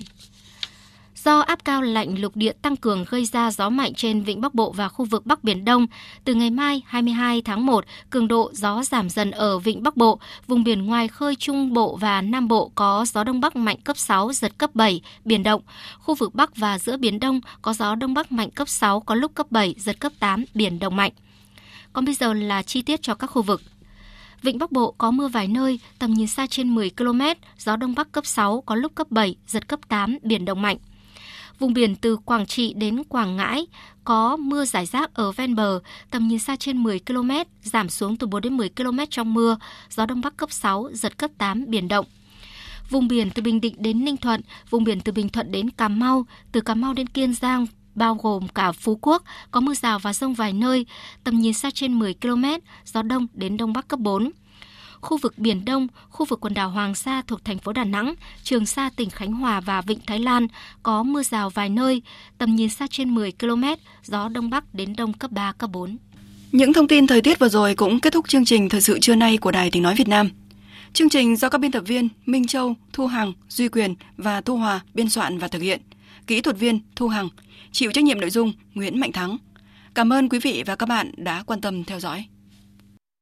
Do áp cao lạnh lục địa tăng cường gây ra gió mạnh trên vịnh Bắc Bộ và khu vực Bắc Biển Đông, từ ngày mai 22 tháng 1, cường độ gió giảm dần ở vịnh Bắc Bộ, vùng biển ngoài khơi Trung Bộ và Nam Bộ có gió Đông Bắc mạnh cấp 6, giật cấp 7, biển động. Khu vực Bắc và giữa Biển Đông có gió Đông Bắc mạnh cấp 6, có lúc cấp 7, giật cấp 8, biển động mạnh. Còn bây giờ là chi tiết cho các khu vực. Vịnh Bắc Bộ có mưa vài nơi, tầm nhìn xa trên 10 km, gió Đông Bắc cấp 6, có lúc cấp 7, giật cấp 8, biển động mạnh. Vùng biển từ Quảng Trị đến Quảng Ngãi có mưa rải rác ở ven bờ, tầm nhìn xa trên 10 km, giảm xuống từ 4 đến 10 km trong mưa, gió đông bắc cấp 6, giật cấp 8 biển động. Vùng biển từ Bình Định đến Ninh Thuận, vùng biển từ Bình Thuận đến Cà Mau, từ Cà Mau đến Kiên Giang, bao gồm cả Phú Quốc, có mưa rào và rông vài nơi, tầm nhìn xa trên 10 km, gió đông đến đông bắc cấp 4 khu vực Biển Đông, khu vực quần đảo Hoàng Sa thuộc thành phố Đà Nẵng, Trường Sa tỉnh Khánh Hòa và Vịnh Thái Lan có mưa rào vài nơi, tầm nhìn xa trên 10 km, gió Đông Bắc đến Đông cấp 3, cấp 4. Những thông tin thời tiết vừa rồi cũng kết thúc chương trình Thời sự trưa nay của Đài Tiếng Nói Việt Nam. Chương trình do các biên tập viên Minh Châu, Thu Hằng, Duy Quyền và Thu Hòa biên soạn và thực hiện. Kỹ thuật viên Thu Hằng, chịu trách nhiệm nội dung Nguyễn Mạnh Thắng. Cảm ơn quý vị và các bạn đã quan tâm theo dõi.